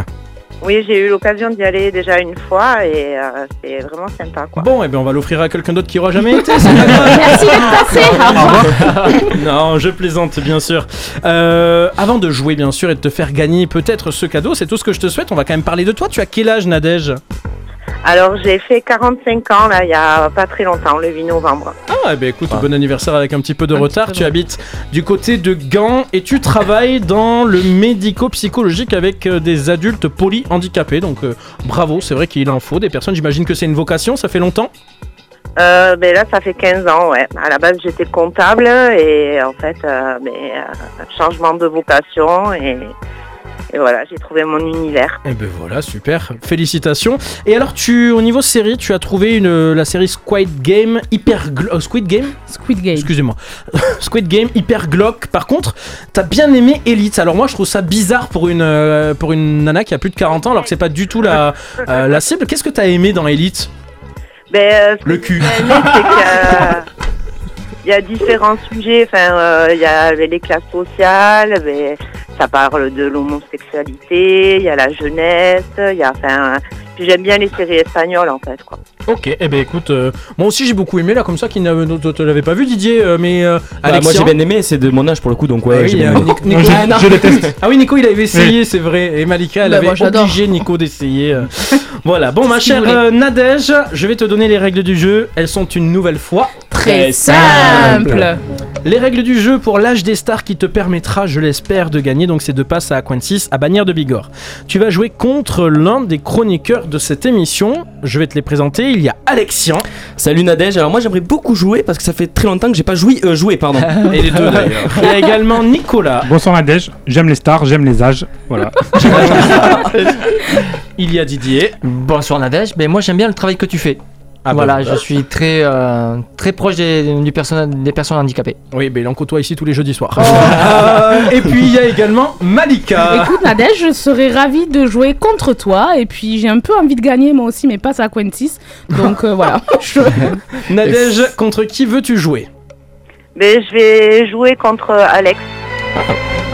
Oui, j'ai eu l'occasion d'y aller déjà une fois et euh, c'est vraiment sympa quoi. Bon, et bien on va l'offrir à quelqu'un d'autre qui aura jamais été. c'est pas grave. Merci d'être passé. *laughs* Non, je plaisante, bien sûr. Euh, avant de jouer, bien sûr, et de te faire gagner peut-être ce cadeau, c'est tout ce que je te souhaite. On va quand même parler de toi. Tu as quel âge, Nadège? Alors j'ai fait 45 ans là, il y a pas très longtemps, le 8 novembre. Ah, ben écoute, bon anniversaire avec un petit peu de retard. Tu habites du côté de Gand et tu travailles dans le médico-psychologique avec euh, des adultes polyhandicapés. Donc euh, bravo, c'est vrai qu'il en faut des personnes. J'imagine que c'est une vocation, ça fait longtemps? Euh, ben là, ça fait 15 ans, ouais. À la base, j'étais comptable et en fait, euh, ben, euh, changement de vocation et, et voilà, j'ai trouvé mon univers. Et ben voilà, super, félicitations. Et alors, tu, au niveau série, tu as trouvé une, la série Squid Game hyper glo- euh, Squid Game? Squid Game. Excusez-moi. *laughs* Squid Game hyper glauque. Par contre, t'as bien aimé Elite. Alors moi, je trouve ça bizarre pour une euh, pour une nana qui a plus de 40 ans, alors que c'est pas du tout la euh, la cible. Qu'est-ce que t'as aimé dans Elite? Ben, euh, Le cul. que *laughs* Il y a différents sujets, enfin, euh, il y a les classes sociales, ça parle de l'homosexualité, il y a la jeunesse, il y a, enfin, puis j'aime bien les séries espagnoles en fait, quoi. Ok, eh ben écoute, euh, moi aussi j'ai beaucoup aimé là, comme ça, qui ne te l'avait pas vu, Didier, euh, mais euh, Bah, moi j'ai bien aimé, c'est de mon âge pour le coup, donc ouais, Ah oui, j'ai bien euh, aimé. Nico- *laughs* Ah, non. Ah oui, Nico, il avait essayé, c'est vrai. Et Malika, elle Bah, avait moi, obligé Nico d'essayer. *laughs* voilà. Bon, ma chère euh, Nadège, je vais te donner les règles du jeu. Elles sont une nouvelle fois Très simple. Les règles du jeu pour l'âge des stars qui te permettra, je l'espère, de gagner. Donc, c'est de passe à Aquantis à Bagnères de Bigorre. Tu vas jouer contre l'un des chroniqueurs de cette émission. Je vais te les présenter. Il y a Alexian. Salut Nadège, alors moi j'aimerais beaucoup jouer parce que ça fait très longtemps que j'ai pas joué, euh, joué pardon. *laughs* Et les deux d'ailleurs. *laughs* Il y a également Nicolas. Bonsoir Nadège, j'aime les stars, j'aime les âges. Voilà. *laughs* Il y a Didier. Bonsoir Nadège, mais moi j'aime bien le travail que tu fais. Ah bah, voilà, bah. je suis très, euh, très proche des, du des personnes handicapées. Oui, mais il en côtoie ici tous les jeudis soirs. Euh, *laughs* et puis il y a également Malika. Écoute Nadège, je serais ravie de jouer contre toi et puis j'ai un peu envie de gagner moi aussi mais pas à Quentis. Donc euh, voilà. *laughs* Je- Nadège, contre qui veux-tu jouer? Mais je vais jouer contre Alex.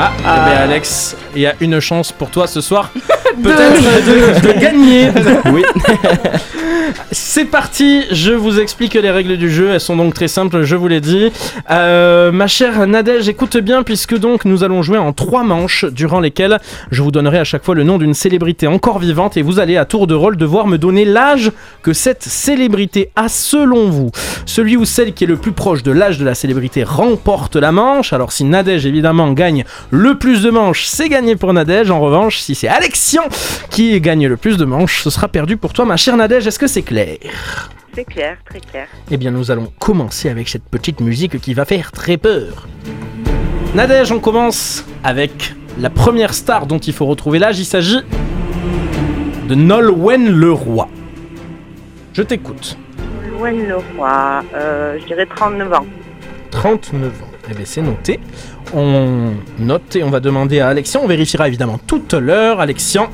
Ah, eh ben Alex, il y a une chance pour toi ce soir, *laughs* peut-être de, de gagner. *laughs* Oui. *laughs* C'est parti, je vous explique les règles du jeu, elles sont donc très simples, je vous l'ai dit. Euh, ma chère Nadège, écoute bien puisque donc nous allons jouer en trois manches durant lesquelles je vous donnerai à chaque fois le nom d'une célébrité encore vivante et vous allez à tour de rôle devoir me donner l'âge que cette célébrité a selon vous. Celui ou celle qui est le plus proche de l'âge de la célébrité remporte la manche. Alors si Nadège évidemment gagne le plus de manches, c'est gagné pour Nadège. En revanche, si c'est Alexian qui gagne le plus de manches, ce sera perdu pour toi ma chère Nadège. Est-ce que c'est clair? C'est clair, très clair. Eh bien, nous allons commencer avec cette petite musique qui va faire très peur. Nadège, on commence avec la première star dont il faut retrouver l'âge. Il s'agit de Nolwenn Leroy. Je t'écoute. Loin le roi, euh, je dirais 39 ans. 39 ans. Eh bien, c'est noté. On note et on va demander à Alexian. On vérifiera évidemment tout à l'heure. Alexian,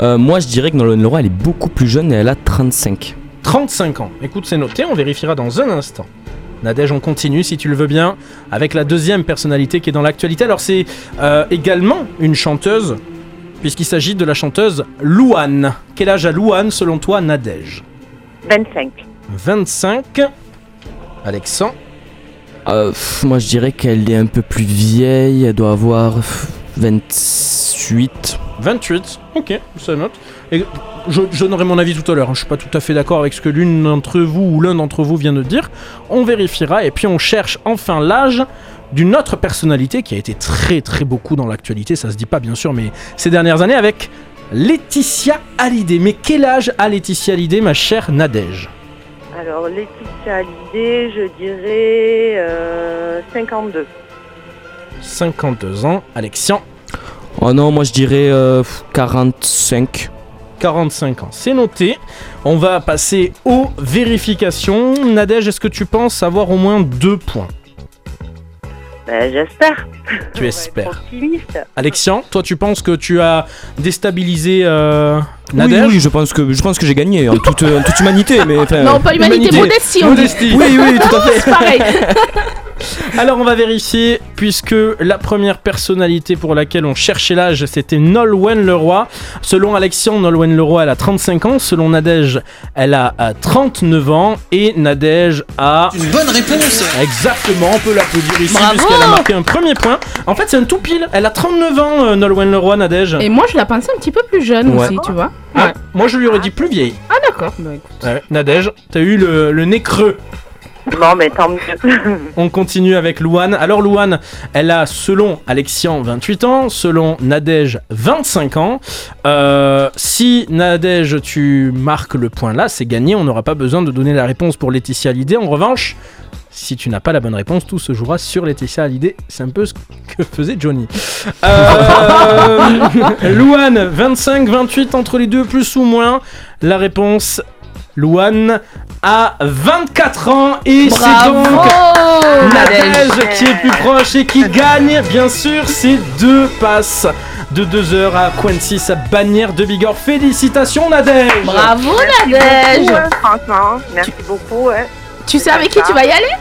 Euh, moi, je dirais que Nolwenn Leroy, elle est beaucoup plus jeune et elle a 35. 35 ans. Écoute, c'est noté. On vérifiera dans un instant. Nadège, on continue si tu le veux bien avec la deuxième personnalité qui est dans l'actualité. Alors, c'est euh, également une chanteuse, puisqu'il s'agit de la chanteuse Louane. Quel âge a Louane selon toi, Nadège? 25. 25. Alexandre Euh, moi, je dirais qu'elle est un peu plus vieille. Elle doit avoir pff, 28. 28, ok, ça note. Et je, donnerai mon avis tout à l'heure, hein. je suis pas tout à fait d'accord avec ce que l'une d'entre vous ou l'un d'entre vous vient de dire. On vérifiera et puis on cherche enfin l'âge d'une autre personnalité qui a été très très beaucoup dans l'actualité, ça se dit pas bien sûr, mais ces dernières années avec Laetitia Hallyday. Mais quel âge a Laetitia Hallyday, ma chère Nadège? Alors, Laetitia Hallyday, je dirais euh, 52. 52 ans. Alexian Oh non, moi, je dirais euh, pff, 45. 45 ans. C'est noté. On va passer aux vérifications. Nadège, est-ce que tu penses avoir au moins deux points? Ben, j'espère. Tu espères. Optimiste. Alexian, toi tu penses que tu as déstabilisé euh, Oui, Nadège oui, je pense que je pense que j'ai gagné en toute, en toute humanité, mais enfin, Non, pas humanité, modestie, on dit. Modestie. Oui, oui, tout à fait. C'est pareil. *laughs* *laughs* Alors on va vérifier puisque la première personnalité pour laquelle on cherchait l'âge c'était Nolwenn Leroy. Selon Alexian, Nolwenn Leroy elle a 35 ans. Selon Nadège, elle a euh, 39 ans et Nadège a Une bonne réponse Exactement, on peut l'applaudir ici Bravo puisqu'elle a marqué un premier point. En fait, c'est un tout pile. Elle a 39 ans, euh, Nolwenn Leroy, Nadège. Et moi, je la pensais un petit peu plus jeune Ouais. aussi, tu vois. Ah, moi, je lui aurais dit plus vieille. Ah, d'accord. Bah, écoute. Ouais, Nadège, t'as eu le, le nez creux. Bon, mais tant mieux. *laughs* On continue avec Louane. Alors Louane, elle a selon Alexian 28 ans, selon Nadège 25 ans. Euh, si Nadège tu marques le point là, c'est gagné. On n'aura pas besoin de donner la réponse pour Laetitia Hallyday. En revanche, si tu n'as pas la bonne réponse, tout se jouera sur Laetitia Hallyday. C'est un peu ce que faisait Johnny. Euh, *laughs* Louane, 25, 28 entre les deux, plus ou moins. La réponse, Louane a 24 ans et c'est donc Nadège. Qui est plus proche et qui gagne bien sûr ces deux passes de 2 heures à Quincy, sa bannière de Bigorre. Félicitations Nadège Bravo, Merci Nadège. beaucoup, hein, franchement, merci beaucoup. Tu sais avec qui tu vas y aller?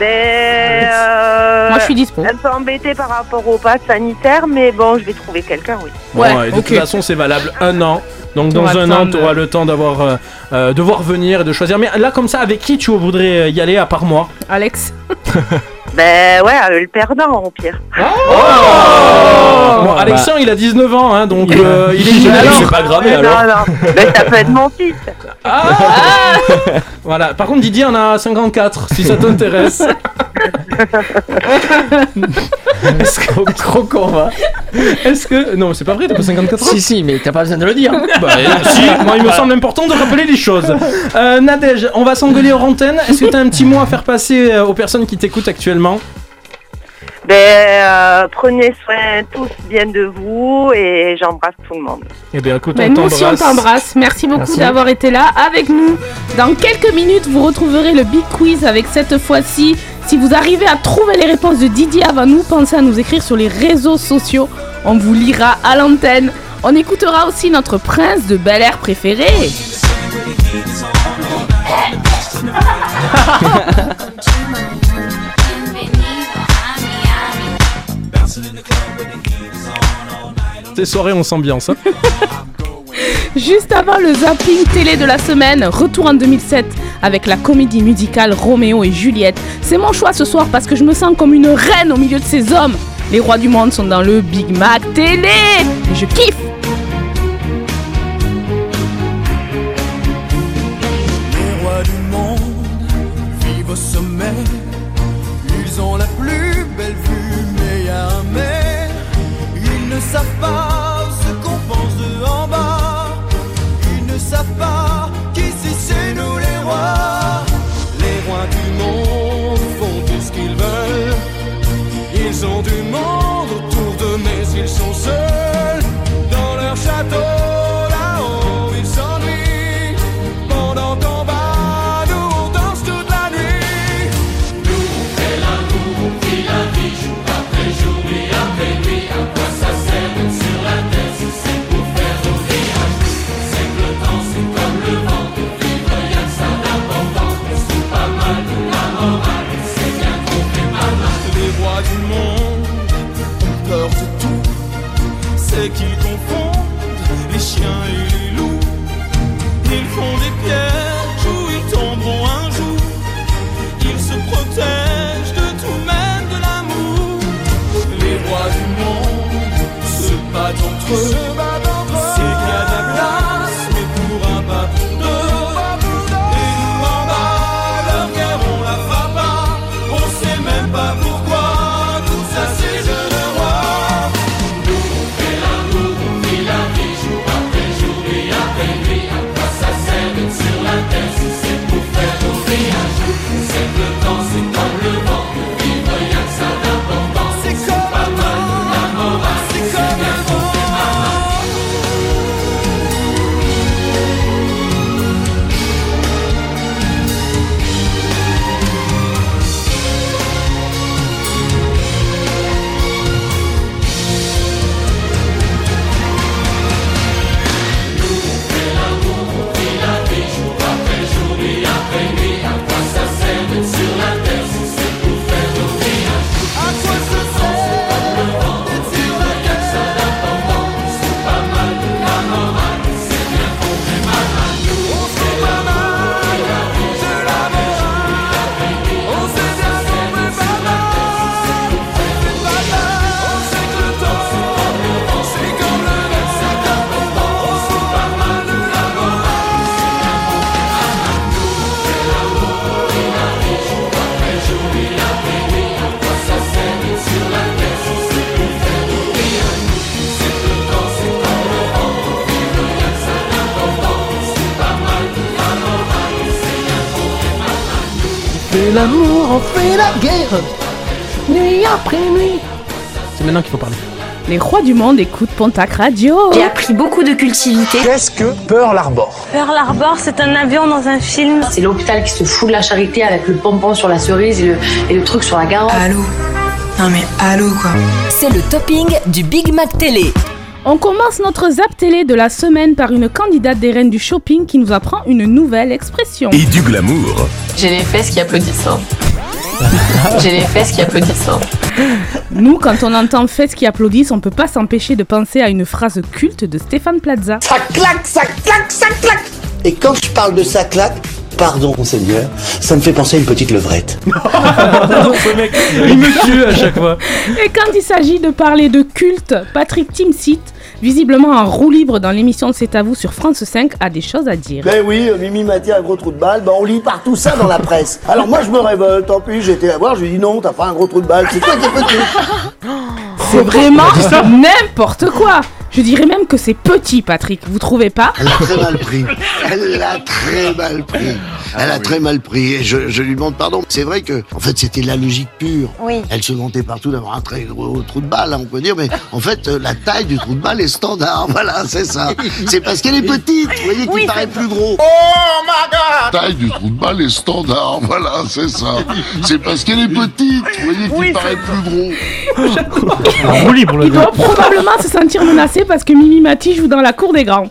Ben, euh, Moi, je suis dispo. Un peu embêtée par rapport au pass sanitaire, mais bon, je vais trouver quelqu'un, oui. Bon, et de toute façon, c'est valable un an. Donc, dans un an, tu auras le temps d'avoir, euh, euh, de voir venir et de choisir. Mais là, comme ça, avec qui tu voudrais euh, y aller à part moi? Alex *laughs* Ben ouais, euh, le perdant au pire. Oh Bon, Alexandre, il a 19 ans, hein, donc euh, il est jeune. Alors, C'est pas grave, mais alors. Non, non, ben, ça peut être mon fils. Voilà, par contre, Didier en a 54, si ça t'intéresse. *laughs* *laughs* Est-ce que trop qu'on va Est-ce que. Non, c'est pas vrai, t'as pas 54 ans Si, si, mais t'as pas besoin de le dire. Bah, *laughs* euh, si, moi il me semble important de rappeler les choses. Euh, Nadège, on va s'engueuler hors antenne. Est-ce que t'as un petit mot à faire passer euh, aux personnes qui t'écoutent actuellement? Ben, euh, prenez soin tous bien de vous et j'embrasse tout le monde. Eh bien, écoute, Ben, on nous aussi on t'embrasse. Merci beaucoup d'avoir été là avec nous. Dans quelques minutes, vous retrouverez le Big Quiz avec cette fois-ci. Si vous arrivez à trouver les réponses de Didier avant nous, pensez à nous écrire sur les réseaux sociaux. On vous lira à l'antenne. On écoutera aussi notre prince de Bel Air préféré. *laughs* Ces soirées, on s'ambiance. hein. Juste avant le zapping télé de la semaine, retour en 2007 avec la comédie musicale Roméo et Juliette. C'est mon choix ce soir parce que je me sens comme une reine au milieu de ces hommes. Les rois du monde sont dans le Big Mac télé. Je kiffe. Fait l'amour, on fait la guerre. Nuit après nuit. C'est maintenant qu'il faut parler. Les rois du monde écoutent Pontac Radio. J'ai appris beaucoup de cultivité. Qu'est-ce que Pearl Harbor? Pearl Harbor, c'est un avion dans un film. C'est l'hôpital qui se fout de la charité avec le pompon sur la cerise et le, et le truc sur la garde. Allô? Non mais allô quoi? C'est le topping du Big Mac Télé. On commence notre zap télé de la semaine par une candidate des reines du shopping qui nous apprend une nouvelle expression. Et du glamour. J'ai les fesses qui applaudissent. hein. J'ai les fesses qui applaudissent. hein. Nous, quand on entend fesses qui applaudissent, on peut pas s'empêcher de penser à une phrase culte de Stéphane Plaza. Ça claque, ça claque, ça claque Et quand je parle de ça claque, pardon Seigneur, ça me fait penser à une petite levrette. *laughs* Ce mec, il me tue à chaque fois. Et quand il s'agit de parler de culte, Patrick Timsit, visiblement en roue libre dans l'émission C'est à vous sur France 5, a des choses à dire. Ben oui, Mimi m'a dit un gros trou de balle, ben on lit partout ça dans la presse. Alors moi je me révolte, tant pis, j'ai été la voir, je lui dis non, t'as pas un gros trou de balle, c'est toi qui es petit. C'est vraiment n'importe quoi. Je dirais même que c'est petit, Patrick. Vous trouvez pas? Elle a très mal pris. Elle l'a très mal pris. Elle a très mal pris. Et je, je lui demande pardon. C'est vrai que, en fait, c'était la logique pure. Oui. Elle se vantait partout d'avoir un très gros trou de balle, hein, on peut dire. Mais *laughs* en fait, la taille du trou de balle est standard. *laughs* Voilà, c'est ça. C'est parce qu'elle est petite, vous voyez, qu'il paraît plus gros. Oh my god! taille du trou de balle est standard, *laughs* voilà, c'est ça. C'est parce qu'elle est petite, vous voyez, qu'il Oui, paraît plus gros. Il doit probablement se sentir menacé parce que Mimi Mati joue dans la cour des grands.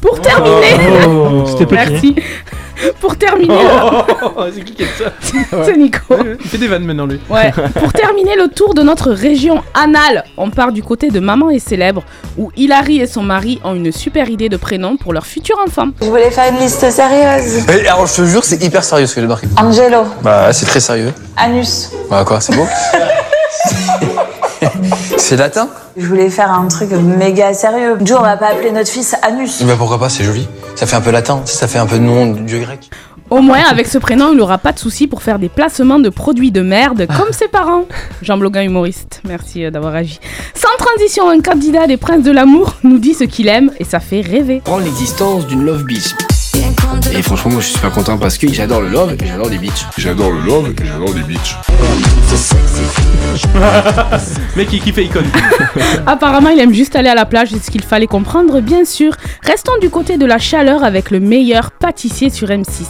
Pour terminer, Oh, c'était petit. merci. *laughs* Pour terminer, Oh, *laughs* c'est qui qui est ça c'est Nico. Il fait des vannes maintenant lui. Ouais. *laughs* Pour terminer le tour de notre région anale, on part du côté de Maman est célèbre, où Hilary et son mari ont une super idée de prénom pour leur futur enfant. Je voulais faire une liste sérieuse? Mais alors, je te jure, c'est hyper sérieux ce que j'ai marqué. Angelo, Bah, c'est très sérieux. Anus. Bah, quoi, c'est beau C'est latin Je voulais faire un truc méga sérieux. Joe, on va pas appeler notre fils Anus. Bah, pourquoi pas, c'est joli. Ça fait un peu latin, ça fait un peu de nom de dieu grec. Au moins, avec ce prénom, il n'aura pas de soucis pour faire des placements de produits de merde comme ses parents. Jean Bloguin, humoriste, merci euh, d'avoir agi. Sans transition, un candidat des princes de l'amour nous dit ce qu'il aime et ça fait rêver. prend l'existence d'une love. Et franchement, moi je suis super content parce que j'adore le love et j'adore les beach. J'adore le love et j'adore les beach. *laughs* Mec, il kiffe Icon. *laughs* Apparemment, il aime juste aller à la plage, c'est ce qu'il fallait comprendre, bien sûr. Restons du côté de la chaleur avec le meilleur pâtissier sur M6.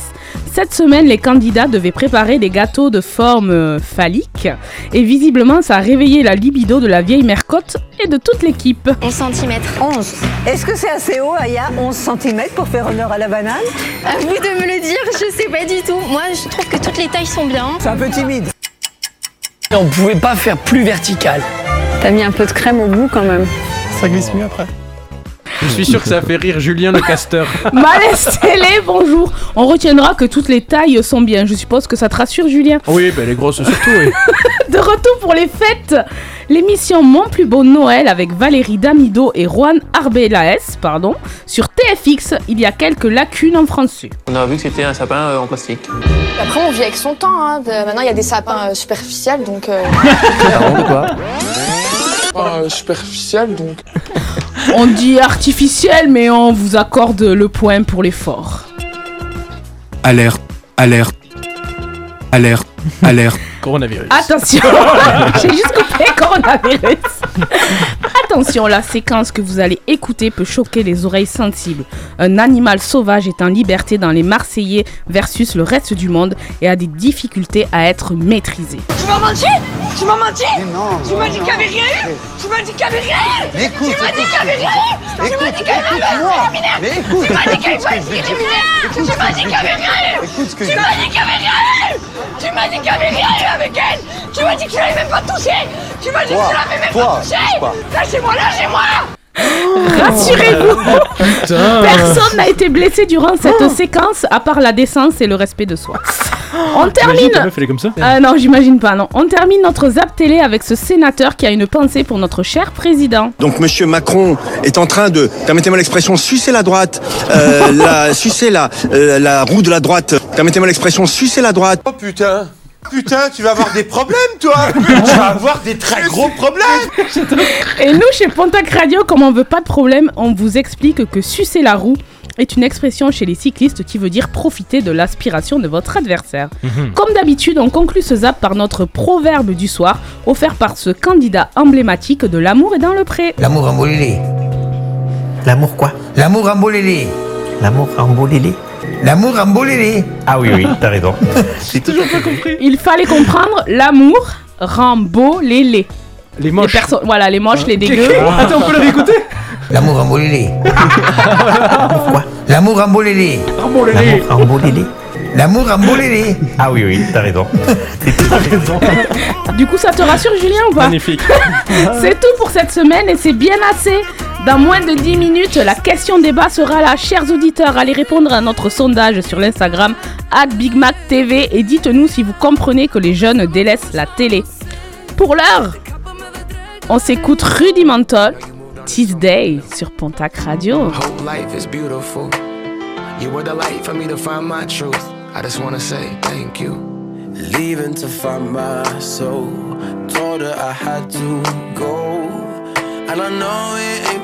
Cette semaine, les candidats devaient préparer des gâteaux de forme euh, phallique. Et visiblement, ça a réveillé la libido de la vieille mercotte et de toute l'équipe. 11 cm. 11. Est-ce que c'est assez haut, Aya? 11 cm pour faire honneur à la banane? À vous de me le dire, je sais pas du tout. Moi, je trouve que toutes les tailles sont bien. C'est un peu timide. On pouvait pas faire plus vertical. T'as mis un peu de crème au bout quand même. Ça glisse mieux après. Je suis sûr que ça fait rire Julien le casteur. *laughs* Malaise télé, bonjour. On retiendra que toutes les tailles sont bien. Je suppose que ça te rassure, Julien. Oui, ben les grosses surtout, oui. *laughs* De retour pour les fêtes, l'émission Mon plus beau Noël avec Valérie Damido et Juan Arbelaez, pardon, sur TFX. Il y a quelques lacunes en français. On a vu que c'était un sapin euh, en plastique. Après, on vit avec son temps. hein. De- Maintenant, il y a des sapins euh, superficiels, donc. euh, *laughs* quoi superficiel donc. *laughs* On dit artificiel, mais on vous accorde le point pour l'effort. Alerte, alerte, alerte, *laughs* alerte. Coronavirus. Attention, *laughs* j'ai juste coupé coronavirus. Attention, la séquence que vous allez écouter peut choquer les oreilles sensibles. Un animal sauvage est en liberté dans les Marseillais versus le reste du monde et a des difficultés à être maîtrisé. Tu m'as menti? Tu m'as menti? Tu m'as dit qu'il n'y avait rien? Eu Tu m'as dit qu'il n'y avait rien? Eu Mais écoute, Tu m'as dit qu'il n'y avait rien? eu Tu m'as dit qu'il y avait rien? Écoute-moi. eu Mais écoute, Tu m'as dit qu'il dis. eu Tu m'as dit qu'il y je avait rien? Eu Tu m'as dit qu'il y avait rien? Eu Tu m'as dit qu'il n'y avait rien eu avec elle Tu m'as dit que tu l'avais même pas touché Tu m'as dit que tu l'avais même pas touché. Lâchez-moi, lâchez-moi Rassurez-vous, Putain. personne n'a été blessé durant cette séquence à part la décence et le respect de soi. On termine. ta meuf, elle est comme ça Ah non, j'imagine pas, non. On termine notre zap télé avec ce sénateur qui a une pensée pour notre cher président. Donc Monsieur Macron est en train de, permettez-moi l'expression, sucer la droite, euh, *laughs* la, sucer la, euh, la roue de la droite, permettez-moi l'expression, sucer la droite. Oh putain Putain, tu vas avoir des problèmes, toi *laughs* Tu vas avoir des très gros problèmes *laughs* Et nous, chez Pontac Radio, comme on veut pas de problème, on vous explique que sucer la roue est une expression chez les cyclistes qui veut dire profiter de l'aspiration de votre adversaire. Mhm. Comme d'habitude, on conclut ce zap par notre proverbe du soir, offert par ce candidat emblématique de l'amour est dans le pré. L'amour embolélé. L'amour quoi? L'amour embolélé. L'amour embolélé. L'amour embolélé. Ah oui, oui, *laughs* t'as raison. J'ai toujours pas compris. Il fallait comprendre l'amour rend beau les. Les moches. perso- voilà, les moches, les Ah. dégueux. Attends, on peut le réécouter L'amour embolélé. L'amour quoi L'amour embolélé. Embolélé. L'amour embolélé. L'amour embolélé. Ah oui, oui, *laughs* t'as raison. Du coup, ça te rassure, Julien, ou pas? Magnifique. *laughs* C'est tout pour cette semaine et c'est bien assez. Dans moins de 10 minutes, la question débat sera là. Chers auditeurs, allez répondre à notre sondage sur l'Instagram BigMacTV et dites-nous si vous comprenez que les jeunes délaissent la télé. Pour l'heure, on s'écoute Rudimental, This Day sur Pontac Radio. Whole life is beautiful. You were the light for me to find my truth. I just wanna say thank you. Leaving to find my soul. Told her I had to go. And I know it ain't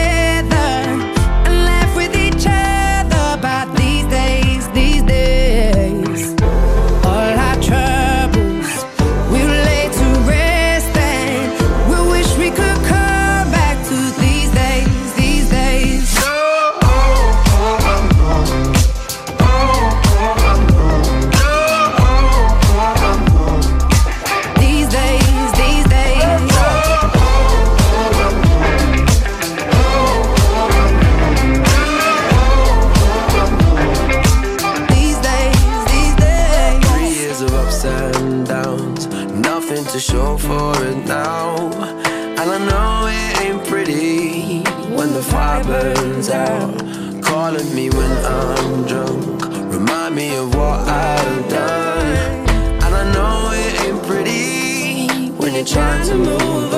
trying to move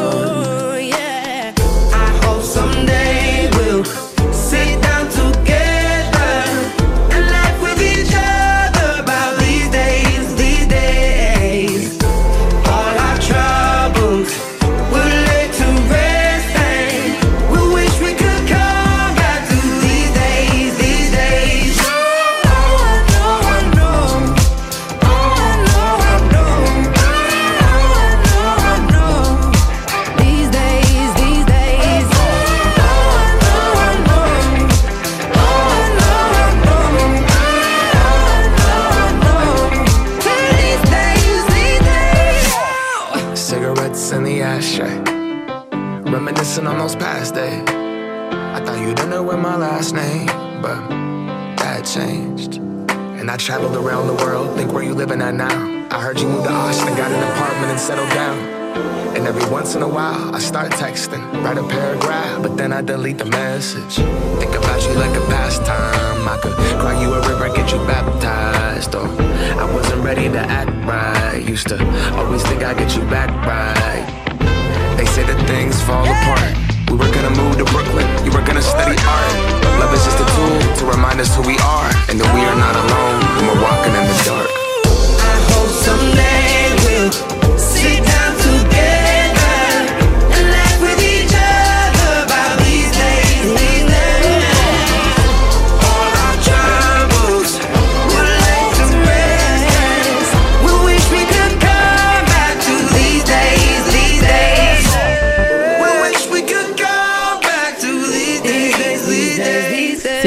I know with my last name, but that changed. And I traveled around the world, think where you living at now. I heard you moved to Austin, got an apartment and settled down. And every once in a while, I start texting, write a paragraph, but then I delete the message. Think about you like a pastime. I could cry you a river, get you baptized. Or I wasn't ready to act right. Used to always think I'd get you back right. They say that things fall apart. We were gonna move to Brooklyn, you were gonna study art. Love is just a tool to remind us who we are, and that we are not alone when we're walking in the dark. I hope someday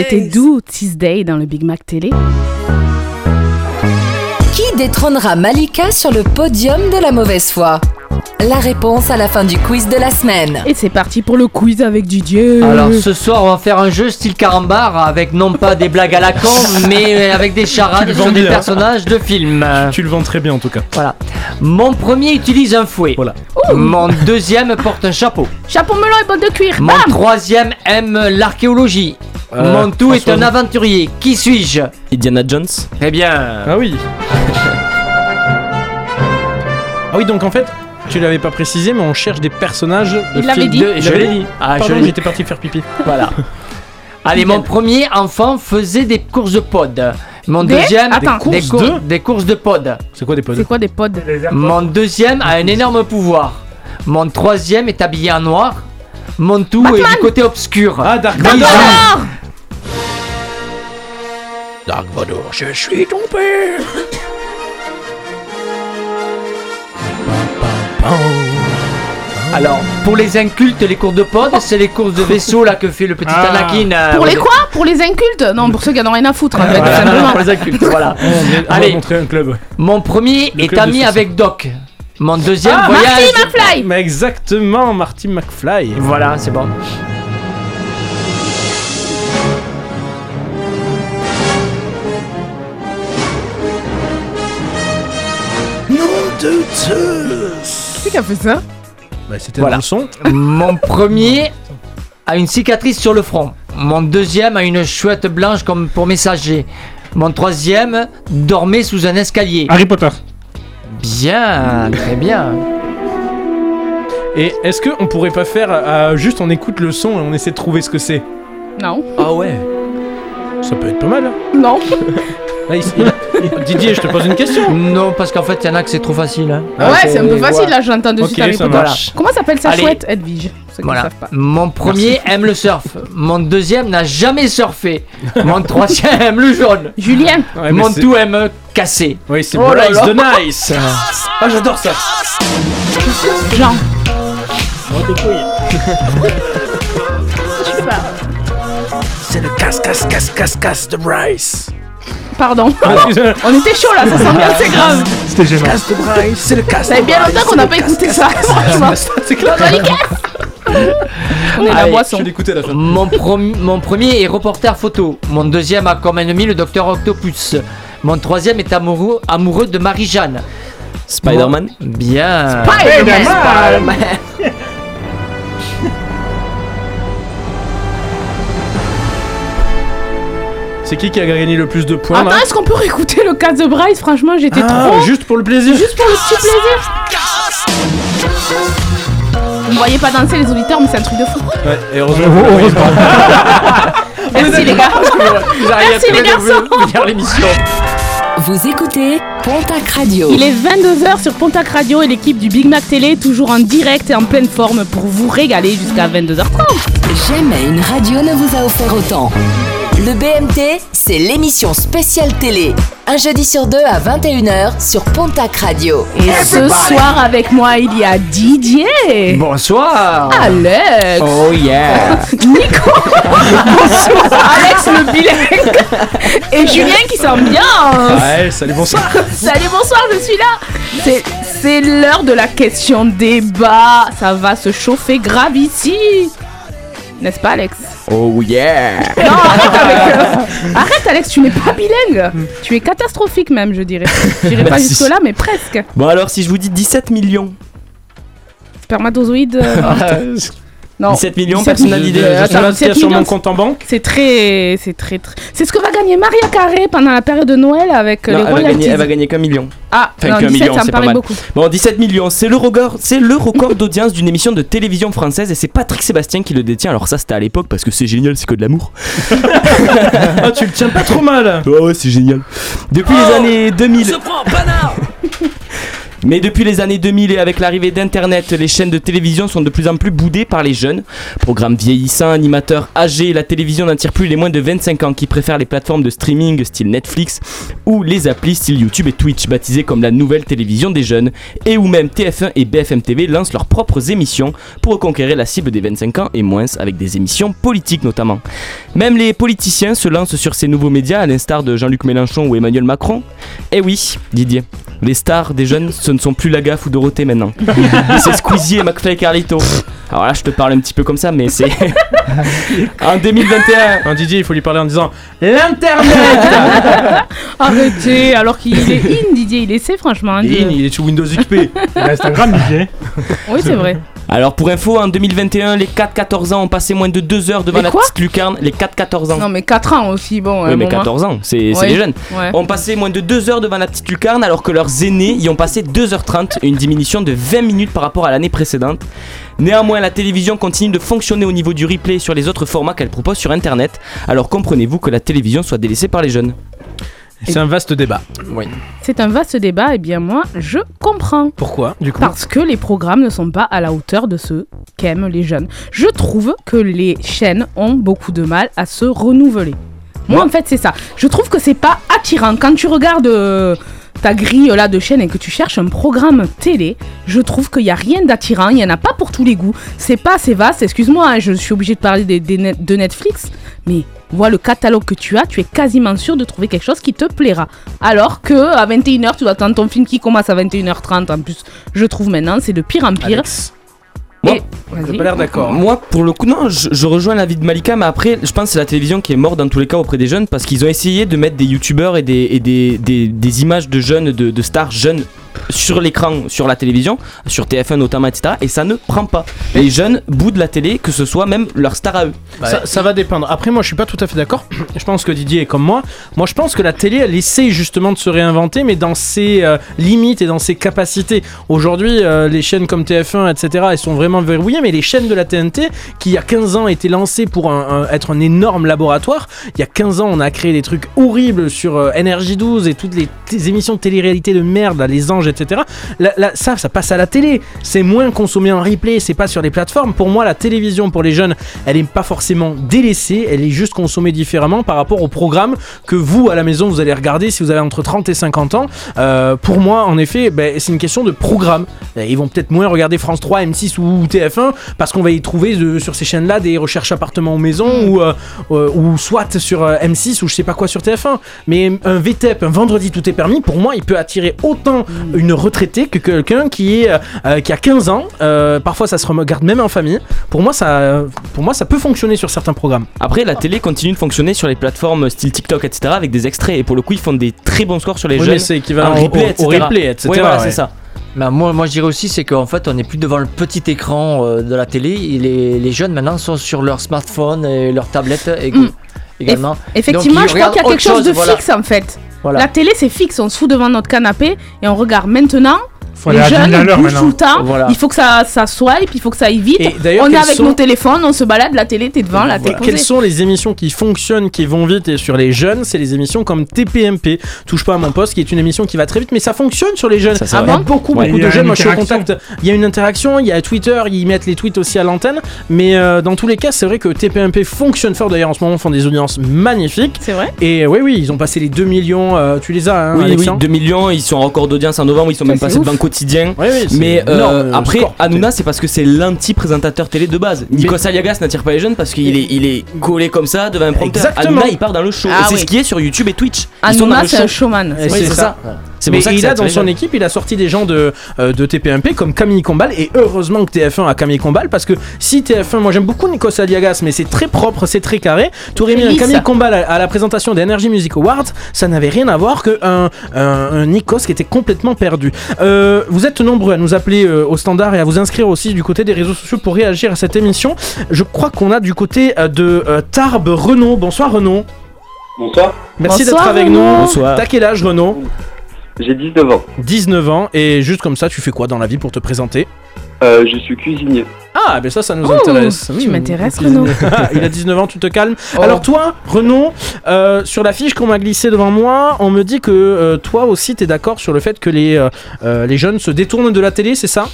C'était Do Tuesday dans le Big Mac Télé. Qui détrônera Malika sur le podium de la mauvaise foi? La réponse à la fin du quiz de la semaine. Et c'est parti pour le quiz avec Didier. Alors ce soir on va faire un jeu style carambar avec non pas des blagues à la con *laughs* mais avec des charades sur des bien. personnages de films. Tu le vends très bien en tout cas. Voilà. Mon premier utilise un fouet. Voilà. Mon deuxième porte un chapeau. Chapeau melon et bottes de cuir. Mon Bam troisième aime l'archéologie. Euh, Mon tout est un aventurier. Qui suis-je? Indiana Jones. Très bien. Ah oui. *laughs* ah oui, donc en fait, tu l'avais pas précisé, mais on cherche des personnages de Il l'avait dit. De- Je l'ai dit. Ah, je Pardon, j'étais parti faire pipi. *laughs* Voilà. Allez, mon premier enfant faisait des courses de pod. Mon Des deuxième, Attends. des, Des cour- courses de des courses de pod. C'est quoi des pods? C'est quoi des pods? Mon deuxième a un énorme pouvoir. Mon troisième est habillé en noir. Mon tout est du côté obscur. Ah, Dark Bisous. Dark Vador, je suis ton père Alors, pour les incultes, les courses de pod, c'est les courses de vaisseau là que fait le petit Ah. Anakin. euh, Pour les quoi Pour les incultes Non, pour ceux qui en ont rien à foutre, en fait, tout Voilà, simplement. pour les incultes, voilà. On va Allez, montrer un club. mon premier Le est club de ami avec Doc. Mon deuxième Ah, voyage. Marty McFly Mais exactement, Marty McFly. Voilà, c'est bon. Qui a fait ça Bah, c'était Voilà. dans le son. Mon premier a une cicatrice sur le front. Mon deuxième a une chouette blanche comme pour messager. Mon troisième dormait sous un escalier. Harry Potter. Bien, très bien. Et est-ce qu'on pourrait pas faire euh, juste on écoute le son et on essaie de trouver ce que c'est? Non. Ah ouais Ça peut être pas mal. hein. Non. *laughs* Là, il- il- Didier, je te pose une question. Non, parce qu'en fait, il y en a que c'est trop facile. hein. ouais, c'est un peu facile, là, j'entends de Ok, suite Harry ça Potter. marche. Comment s'appelle sa Allez. chouette, Edwige Ceux qui ne Voilà. savent pas. Mon premier aime le surf. Mon deuxième n'a jamais surfé. Mon troisième aime le jaune. Julien Ouais, mais Mon c'est- tout aime casser. Oui, c'est Oh là Bryce là. the Nice. Ah, j'adore ça. Jean. C'est le casse, casse, casse, casse, casse de Bryce. Pardon. Ah. On était chaud là, ça sent bien, c'est grave. C'était gênant. C'est le casse. Ça fait bien longtemps qu'on c'est n'a pas écouté ça. *laughs* C'est clair. On est la boisson. La fin. Mon, premier est reporter photo. Mon deuxième a comme ennemi le docteur Octopus. Mon troisième est amoureux, amoureux de Marie-Jeanne. Spider-Man. Bien. Spider-Man. C'est qui qui a gagné le plus de points Attends, là est-ce qu'on peut réécouter le cas de Bryce Franchement, j'étais Ah, trop. Juste pour le plaisir. Juste pour le petit plaisir. Vous me voyez pas danser les auditeurs, mais c'est un truc de fou. Ouais, et heureusement. Oh, vous l'avez heureusement. pas. *laughs* Merci les gars. *laughs* Merci, les garçons. vous- finir l'émission. Vous écoutez Pontac Radio. Il est 22h sur Pontac Radio et l'équipe du Big Mac Télé toujours en direct et en pleine forme pour vous régaler jusqu'à 22h30. Jamais une radio ne vous a offert autant. Le BMT, c'est l'émission spéciale télé. Un jeudi sur deux à 21h sur Pontac Radio. Et ce soir avec moi, il y a Didier, Bonsoir. Alex, Oh yeah. Nico, *laughs* bonsoir, Alex le bilingue et Julien qui s'ambiance. Ouais, salut, bonsoir. Salut, bonsoir, je suis là. C'est, c'est l'heure de la question débat. Ça va se chauffer grave ici. N'est-ce pas, Alex? Oh yeah Non, arrête avec le- Arrête, Alex, tu n'es pas bilingue. Tu es catastrophique, même, je dirais. Je dirais pas Merci. jusque-là, mais presque. Bon alors si je vous dis 17 millions. Spermatozoïde. euh, *laughs* non. 17 millions, 17 personne n'a d'idée. Je sais pas attends, ce qu'il y a 17 sur mon compte en banque. C'est très, c'est très, très. C'est ce que va gagner Maria Carré pendant la période de Noël avec euh, Non, les elle, va gagner, elle va gagner qu'un million. Ah, Enfin, non, qu'un 17, million, ça me c'est pas paraît mal. beaucoup. Bon, 17 millions, c'est le record, c'est le record *laughs* d'audience d'une émission de télévision française et c'est Patrick Sébastien qui le détient. Alors ça, c'était à l'époque parce que c'est génial, c'est que de l'amour. *laughs* Ah, tu le tiens pas trop mal. Ouais, ouais, c'est génial. Depuis les années 2000. Mais depuis les années 2000 et avec l'arrivée d'Internet, les chaînes de télévision sont de plus en plus boudées par les jeunes. Programmes vieillissants, animateurs âgés, la télévision n'attire plus les moins de 25 ans qui préfèrent les plateformes de streaming style Netflix ou les applis style YouTube et Twitch, baptisées comme la nouvelle télévision des jeunes, et où même TF1 et BFM TV lancent leurs propres émissions pour reconquérir la cible des 25 ans et moins avec des émissions politiques notamment. Même les politiciens se lancent sur ces nouveaux médias, à l'instar de Jean-Luc Mélenchon ou Emmanuel Macron. Eh oui, Didier, les stars des jeunes, ce ne sont plus Lagaffe ou Dorothée maintenant. c'est Squeezie et McFly et Carlito. Alors là, je te parle un petit peu comme ça, mais c'est. *laughs* en 2021. Un Didier, il faut lui parler en disant L'Internet *laughs* Arrêtez, alors qu'il est in, Didier, il essaie franchement. hein, Il il est sous Windows XP. Instagram, Didier. Oui, c'est vrai. Alors pour info, en 2021, les 4-14 ans ont passé moins de 2 heures devant Les la quoi petite lucarne. Les 4-14 ans. Non, mais 4 ans aussi, bon. Oui, mais moment. 14 ans, c'est c'est Ouais. les jeunes. Ouais. Ont passé moins de 2 heures devant la petite lucarne alors que leurs aînés y ont passé 2h30, une diminution de 20 minutes par rapport à l'année précédente. Néanmoins, la télévision continue de fonctionner au niveau du replay sur les autres formats qu'elle propose sur internet. Alors comprenez-vous que la télévision soit délaissée par les jeunes C'est un vaste débat. Oui. C'est un vaste débat, et bien moi, je comprends. Pourquoi, du coup Parce que les programmes ne sont pas à la hauteur de ceux qu'aiment les jeunes. Je trouve que les chaînes ont beaucoup de mal à se renouveler. Moi, en fait, c'est ça. Je trouve que c'est pas attirant. Quand tu regardes euh, ta grille là de chaîne et que tu cherches un programme télé, je trouve qu'il n'y a rien d'attirant. Il n'y en a pas pour tous les goûts. C'est pas assez vaste. Excuse-moi, hein, je suis obligée de parler de Netflix. Mais vois le catalogue que tu as, tu es quasiment sûr de trouver quelque chose qui te plaira. Alors que à 21h, tu dois attendre ton film qui commence à 21h30. En plus, je trouve maintenant, c'est de pire en pire. Moi, Vas-y. Moi, pour le coup, non, je, je rejoins l'avis de Malika, mais après, je pense que c'est la télévision qui est morte dans tous les cas auprès des jeunes parce qu'ils ont essayé de mettre des youtubeurs et des, et des, des- des images de jeunes, de, de stars jeunes sur l'écran, sur la télévision, sur TF1 notamment, etc. Et ça ne prend pas. Les jeunes boudent la télé, que ce soit même leur star à eux. Ça, ça va dépendre. Après, moi, je suis pas tout à fait d'accord. Je pense que Didier est comme moi. Moi, je pense que la télé, elle essaye justement de se réinventer, mais dans ses euh, limites et dans ses capacités. Aujourd'hui, euh, les chaînes comme TF1, etc., elles sont vraiment verrouillées, mais les chaînes de la TNT, qui il y a 15 ans étaient lancées pour un- un- être un énorme laboratoire, il y a 15 ans, on a créé des trucs horribles sur euh, NRJ12 et toutes les, les émissions de télé-réalité de merde, là, les anges, etc. Là, là, ça, ça passe à la télé. C'est moins consommé en replay, c'est pas sur les plateformes. Pour moi, la télévision pour les jeunes, elle est pas forcément délaissée, elle est juste consommée différemment par rapport au programme que vous, à la maison, vous allez regarder si vous avez entre 30 et 50 ans. Euh, pour moi, en effet, ben, c'est une question de programme. Euh, Ils vont peut-être moins regarder France 3, M6 ou TF1 parce qu'on va y trouver euh, sur ces chaînes-là des recherches appartements ou maison ou, euh, euh, ou soit sur euh, M6 ou je sais pas quoi sur TF1. Mais un VTEP, un vendredi tout est permis, pour moi, il peut attirer autant une retraitée que quelqu'un qui, est, euh, qui a 15 ans. Euh, parfois, ça se regarde même en famille. Pour moi, ça, pour moi, ça peut fonctionner sur certains programmes. Après, la télé continue de fonctionner sur les plateformes style TikTok, etc., avec des extraits. Et pour le coup, ils font des très bons scores sur les Oui, jeunes. c'est équivalent en au- replay, au- etc. au replay, etc., Ouais, voilà, ouais. c'est ça. Bah, moi, moi je dirais aussi c'est qu'en fait on n'est plus devant le petit écran euh, de la télé. Et Les, les jeunes maintenant sont sur leur smartphone et leur tablette et- Mm. également. Eff- Effectivement, Donc, je crois qu'il y a quelque chose de voilà. fixe en fait. La télé, c'est fixe. On se fout devant notre canapé et on regarde maintenant. Faut les aller à 10 jeunes 000 à l'heure bougent maintenant. tout le temps. Voilà. Il faut que ça, ça swipe, il faut que ça aille vite. Et On est avec sont- nos téléphones, on se balade, la télé, t'es devant, la télé. Quelles sont les émissions qui fonctionnent, qui vont vite et sur les jeunes? C'est les émissions comme TPMP, Touche pas à mon poste, qui est une émission qui va très vite, mais ça fonctionne sur les jeunes. Ça, c'est il y a vrai. beaucoup, Ouais. beaucoup de jeunes. une Moi, je suis interaction. contact. Il y a une interaction, il y a Twitter, ils mettent les tweets aussi à l'antenne, mais euh, dans tous les cas, c'est vrai que TPMP fonctionne fort. D'ailleurs, en ce moment, ils font des audiences magnifiques. C'est vrai Et oui, oui, ils ont passé les 2 millions. euh, tu les as, hein, Oui, oui, Alexandre 2 millions, ils sont en record d'audience en novembre, ils sont même passés ouf. devant quotidien. Oui, oui, c'est Mais euh, énorme, après, score. Hanouna, c'est parce que c'est l'anti-présentateur télé de base. Nikos Aliagas n'attire pas les jeunes parce qu'il est, il est collé comme ça devant un prompteur. Exactement. Hanouna, il part dans le show. Ah et c'est oui. ce qui est sur YouTube et Twitch. Hanouna, le c'est un showman. C'est ça. C'est Mais pour ça que il ça a dans son équipe, il a sorti des gens de, euh, de TPMP comme Camille Combal et heureusement que TF1 a Camille Combal parce que si TF1, moi j'aime beaucoup Nikos Aliagas mais c'est très propre, c'est très carré. Tu aurais mis un. Camille Combal à, à la présentation des Energy Music Awards, ça n'avait rien à voir qu'un un, un Nikos qui était complètement perdu. Euh, vous êtes nombreux à nous appeler euh, au standard et à vous inscrire aussi du côté des réseaux sociaux pour réagir à cette émission. Je crois qu'on a du côté euh, de euh, Tarbes Renault. Bonsoir Renault. Bonsoir. Merci d'être avec Renaud. nous. Bonsoir. T'as quel âge Renaud? J'ai 19 ans. 19 ans et juste comme ça tu fais quoi dans la vie pour te présenter? Euh, je suis cuisinier. Ah ben ça ça nous Oh, intéresse. tu m'intéresses, cuisinier. Renaud. *laughs* Il a 19 ans, tu te calmes. Oh. Alors toi Renaud, euh, sur la fiche qu'on m'a glissée devant moi, on me dit que euh, toi aussi t'es d'accord sur le fait que les, euh, les jeunes se détournent de la télé, c'est ça?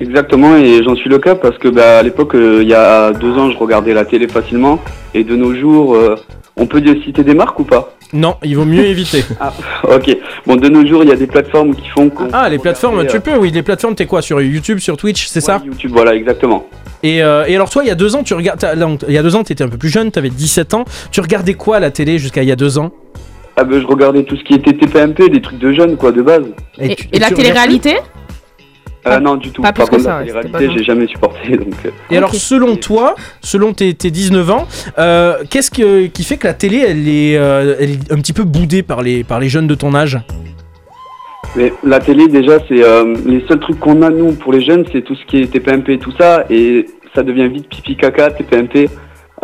Exactement, et j'en suis le cas parce que bah, à l'époque, euh, il y a deux ans, je regardais la télé facilement, et de nos jours, euh, on peut dire- citer des marques ou pas? Non, il vaut mieux éviter. *laughs* Ah, ok. Bon, de nos jours, il y a des plateformes qui font qu'on Ah les plateformes, tu euh, peux, oui, les plateformes t'es quoi Sur YouTube, sur Twitch, c'est ça YouTube, voilà, exactement. et, euh, et alors toi, il y a deux ans, tu regardes, il y a deux ans, t'étais un peu plus jeune, t'avais 17 ans. Tu regardais quoi à la télé jusqu'à il y a deux ans? Ah ben, je regardais tout ce qui était TPMP, des trucs de jeunes, quoi, de base. Et, et la télé-réalité? Euh, non, du tout. pas plus Par que contre, ça, la ouais, télé-réalité, j'ai jamais supporté, *laughs* donc... euh, Et alors, selon toi, selon tes, tes 19 ans, euh, qu'est-ce que- qui fait que la télé, elle est, euh, elle est un petit peu boudée par les, par les jeunes de ton âge? Mais la télé, déjà, c'est euh, les seuls trucs qu'on a, nous, pour les jeunes, c'est tout ce qui est TPMP et tout ça, et ça devient vite pipi caca, TPMP.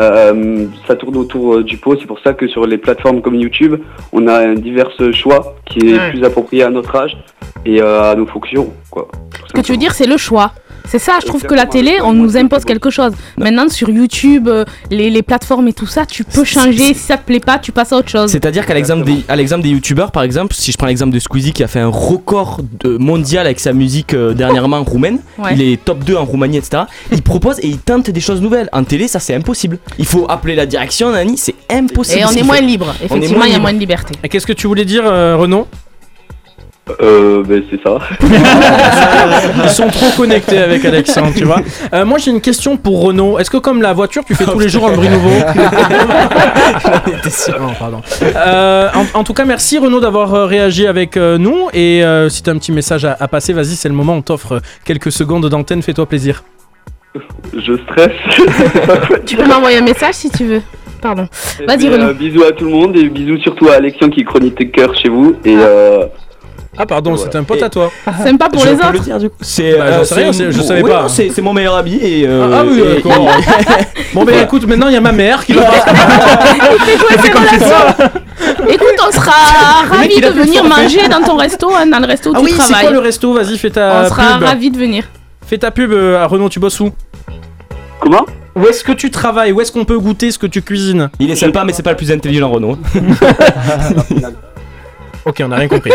Euh, ça tourne autour euh, du pot, c'est pour ça que sur les plateformes comme YouTube, on a un divers choix qui est Ouais. plus approprié à notre âge et euh, à nos fonctions, quoi. Ce que tu veux dire, c'est le choix. C'est ça, je trouve que la télé, on nous impose quelque chose. Maintenant, sur YouTube, les, les plateformes et tout ça, tu peux changer. Si ça te plaît pas, tu passes à autre chose. C'est-à-dire qu'à l'exemple des, à l'exemple des youtubeurs, par exemple, si je prends l'exemple de Squeezie qui a fait un record de- mondial avec sa musique euh, dernièrement roumaine, Ouais. il est top 2 en Roumanie, etc. Il propose et il tente des choses nouvelles. En télé, ça c'est impossible. Il faut appeler la direction, Nani, c'est impossible. Et on est moins fait. libre. Effectivement, il y a moins de liberté. Et qu'est-ce que tu voulais dire, euh, Renaud? Euh, ben c'est ça. *laughs* Ils sont trop connectés avec Alexandre, tu vois. Euh, moi, j'ai une question pour Renaud. Est-ce que comme la voiture, tu fais tous les jours un bruit nouveau? *laughs* Non, pardon. Euh, en, en tout cas, merci Renaud d'avoir euh, réagi avec euh, nous. Et euh, si tu as un petit message à, à passer, vas-y, c'est le moment. On t'offre quelques secondes d'antenne. Fais-toi plaisir. Je stresse. *laughs* Tu peux m'envoyer un message si tu veux. Pardon. Vas-y, Renaud. euh, bisous à tout le monde et bisous surtout à Alexian qui est chroniqueur chez vous. Et euh, Ah, pardon, c'était un pote à toi. Sympa pour Je les peux le autres. dire, du coup. C'est, Bah, rien, c'est- je savais oui, pas. c'est, c'est mon meilleur ami et. euh, Ah, ah oui, et- *laughs* bon, ben écoute, maintenant il y a ma mère qui *laughs* va. C'est comme ça. Écoute, on sera ravis de venir manger dans ton resto, hein, dans le resto où Ah tu oui, c'est travailles. quoi le resto? Vas-y, fais ta on sera ravis de venir. Fais ta pub euh, à Renaud, tu bosses où Comment Où est-ce que tu travailles Où est-ce qu'on peut goûter ce que tu cuisines Il est sympa, mais c'est pas le plus intelligent, Renaud. *laughs* Ok, on a rien compris.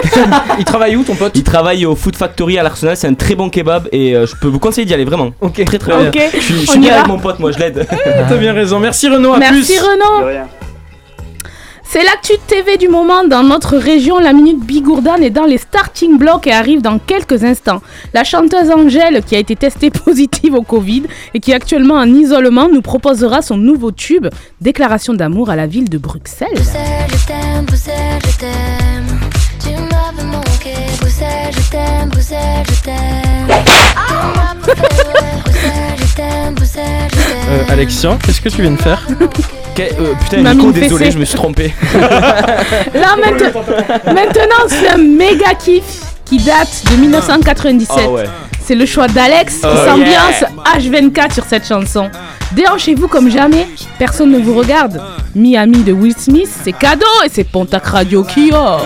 il travaille où ton pote Il travaille au Food Factory à l'Arsenal, c'est un très bon kebab et euh, je peux vous conseiller d'y aller vraiment. Ok, très très Ok, bien. Je suis, je on suis bien avec mon pote, moi je l'aide. T'as bien raison. Merci Renaud, à Merci plus. Renaud. C'est l'actu TV du moment dans notre région. La minute Bigourdan est dans les starting blocks et arrive dans quelques instants. La chanteuse Angèle, qui a été testée *laughs* positive au Covid et qui est actuellement en isolement, nous proposera son nouveau tube, Déclaration d'amour à la ville de Bruxelles. *laughs* Euh, Alexian, qu'est-ce que tu viens de faire *laughs* Que- euh, putain, Nico, désolé, fessée. je me suis trompé. *laughs* *laughs* Là maintenant, maintenant c'est un méga kiff qui date de 1997. Ah ouais. C'est le choix d'Alex qui Oh s'ambiance H24 sur cette chanson. Déhanchez-vous comme jamais, personne ne vous regarde. Miami de Will Smith, c'est cadeau et c'est Pontac Radio qui offre.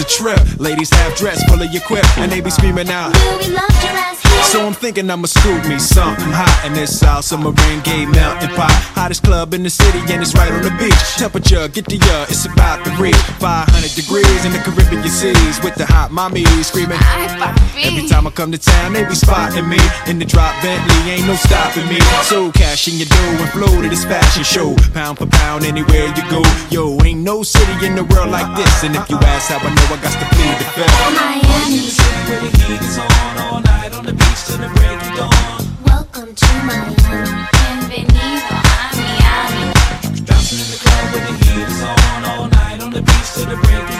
A trip. Ladies have dress full of your quip, and they be screaming out. So I'm thinking I'ma scoop me something hot in this South Summer rain gay melting pot. Hottest club in the city, and it's right on the beach. Temperature, get the uh, it's about to reach 500 degrees in the Caribbean seas with the hot mommy screaming. Every time I come to town, they be spotting me in the drop Bentley, ain't no stopping me. So cash in your dough and flow to this fashion show, pound for pound anywhere you go. Yo, ain't no city in the world like this, and if you ask how I know, I got to plead the fifth. Miami. Where the heat is on all night on the beach till the break of dawn. Welcome to Miami. Bienvenido a Miami. Bouncing in the club where the heat is on all night on the beach till the break of dawn.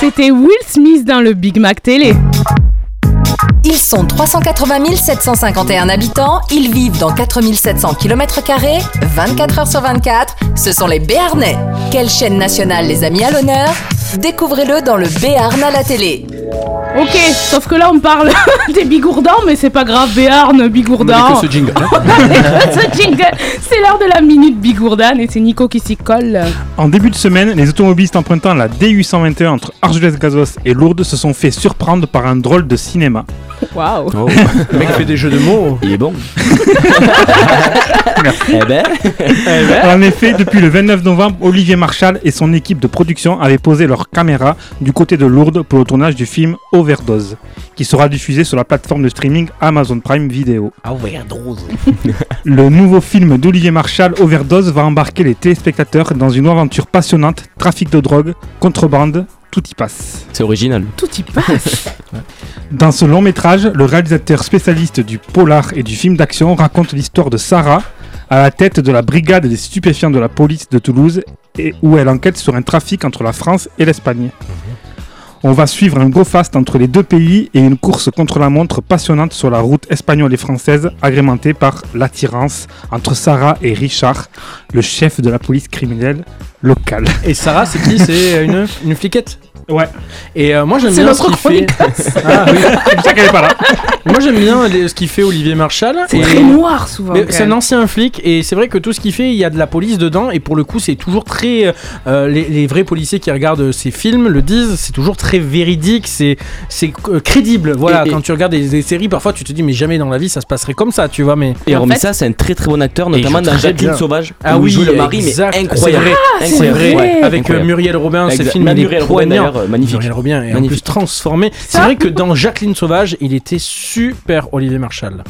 C'était Will Smith dans le Big Mac Télé. Ils sont 380 751 habitants, ils vivent dans 4700 km, 24 heures sur 24, ce sont les Béarnais. Quelle chaîne nationale les a mis à l'honneur? Découvrez-le dans le Béarn à la télé. Ok, sauf que là on parle *laughs* des bigourdans, mais c'est pas grave, Béarn, bigourdan. ce jingle. *laughs* Ce jingle. C'est l'heure de la minute bigourdan et c'est Nico qui s'y colle. En début de semaine, les automobilistes empruntant la D821 entre Argelès-Gazos et Lourdes se sont fait surprendre par un drôle de cinéma. Waouh. Oh. Le mec fait des jeux de mots. Il est bon. *laughs* Merci. Eh ben. En effet, depuis le 29 novembre, Olivier Marchal et son équipe de production avaient posé leur caméra du côté de Lourdes pour le tournage du film Overdose, qui sera diffusé sur la plateforme de streaming Amazon Prime Video. Overdose. Le nouveau film d'Olivier Marchal, Overdose, va embarquer les téléspectateurs dans une aventure passionnante, trafic de drogue, contrebande, tout y passe. C'est original. Tout y passe. *laughs* Dans ce long métrage, le réalisateur spécialiste du polar et du film d'action raconte l'histoire de Sarah, à la tête de la brigade des stupéfiants de la police de Toulouse, et où elle enquête sur un trafic entre la France et l'Espagne. On va suivre un gros fast entre les deux pays et une course contre la montre passionnante sur la route espagnole et française, agrémentée par l'attirance entre Sarah et Richard, le chef de la police criminelle locale. Et Sarah, c'est qui? C'est une, une fliquette? Ouais. Et euh, moi j'aime bien notre ce qu'il fait. *laughs* Ah, oui. C'est pour ça qu'elle est pas là. *laughs* Moi j'aime bien les- ce qu'il fait Olivier Marchal. C'est Et- très noir souvent. Mais quand C'est un même. ancien flic et c'est vrai que tout ce qu'il fait, il y a de la police dedans et pour le coup c'est toujours très... euh, les, les vrais policiers qui regardent ces films le disent, c'est toujours très véridique, c'est c'est euh, crédible. Voilà, Et- et- quand tu regardes des, des séries, parfois tu te dis mais jamais dans la vie ça se passerait comme ça, tu vois, mais... Et en Romy fait- ça, c'est un très très bon acteur, il notamment joue dans très Jacqueline bien. Sauvage. Ah où oui, il joue le mari, exact, mais c'est incroyable. vrai. Ah, c'est Incroyable. vrai. Avec euh, Incroyable. Muriel Robin, ce Exact. film Ma il est Muriel Robin, poignant. d'ailleurs, euh, magnifique. Muriel Robin est en Magnifique. plus transformé. C'est vrai que dans Jacqueline Sauvage, il était super Olivier Marchal.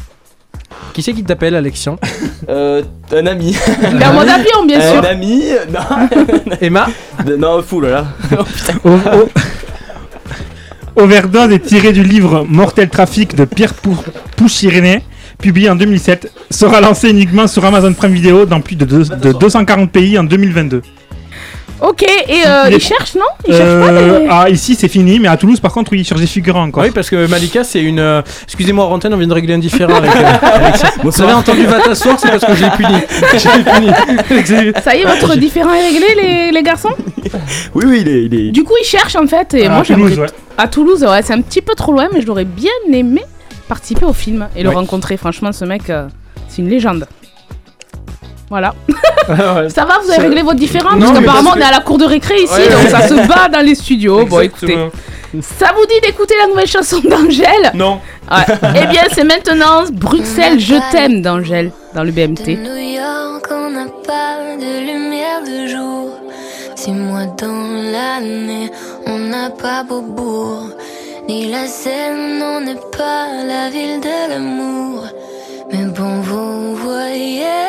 Qui c'est qui t'appelle, Alexian *laughs* Euh, un ami. *laughs* Bien Un sûr. ami Non, *laughs* Emma non fou là. là. O- o- Overdose est tiré du livre Mortel Trafic de Pierre Pou- Pouchirené, publié en 2007, sera lancé uniquement sur Amazon Prime Video dans plus de, deux- de 240 pays en 2022. Ok, et euh, Il est- il cherche, non? Il cherche pas Euh, des... ah, ici c'est fini, mais à Toulouse par contre, oui, il cherche des figurants encore. Oui, parce que Malika, c'est une. euh, Excusez-moi, Rantaine, on vient de régler un différent avec. euh. *laughs* Vous avez entendu va t'asseoir, c'est parce que je l'ai puni. *laughs* Puni. Ça y est, votre différent est réglé, les, les garçons? Oui, oui, il est. Il est... Du coup, il cherche en fait, et À moi Toulouse, ouais. À Toulouse, ouais, c'est un petit peu trop loin, mais je l'aurais bien aimé participer au film et le Ouais. rencontrer. Franchement, ce mec, euh, c'est une légende. Voilà. *laughs* Ça va, vous avez réglé votre différence. Parce qu'apparemment, on est à la cour de récré ici, donc ça se *laughs* bat dans les studios. Bon, écoutez. Ça vous dit d'écouter la nouvelle chanson d'Angèle? Non. *laughs* eh bien, c'est maintenant Bruxelles, je t'aime d'Angèle dans le BMT. New York, on n'a pas de lumière de jour. Six mois dans l'année, on n'a pas Beaubourg. Ni la on n'est pas la ville de l'amour. Mais bon, vous voyez,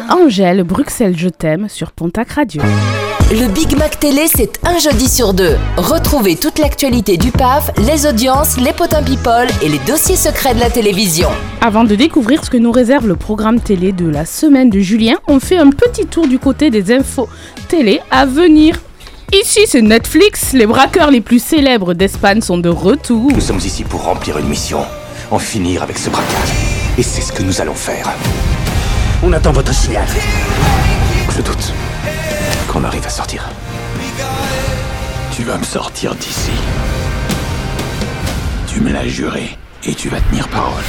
Ah. Angèle, Bruxelles, je t'aime sur Pontac Radio. Le Big Mac Télé, c'est un jeudi sur deux. Retrouvez toute l'actualité du PAF, les audiences, les potins people et les dossiers secrets de la télévision. Avant de découvrir ce que nous réserve le programme télé de la semaine de Julien, on fait un petit tour du côté des infos télé à venir. Ici, c'est Netflix. Les braqueurs les plus célèbres d'Espagne sont de retour. Nous sommes ici pour remplir une mission, en finir avec ce braquage. Et c'est ce que nous allons faire. On attend votre signal. Je doute qu'on arrive à sortir. Tu vas me sortir d'ici. Tu me l'as juré et tu vas tenir parole.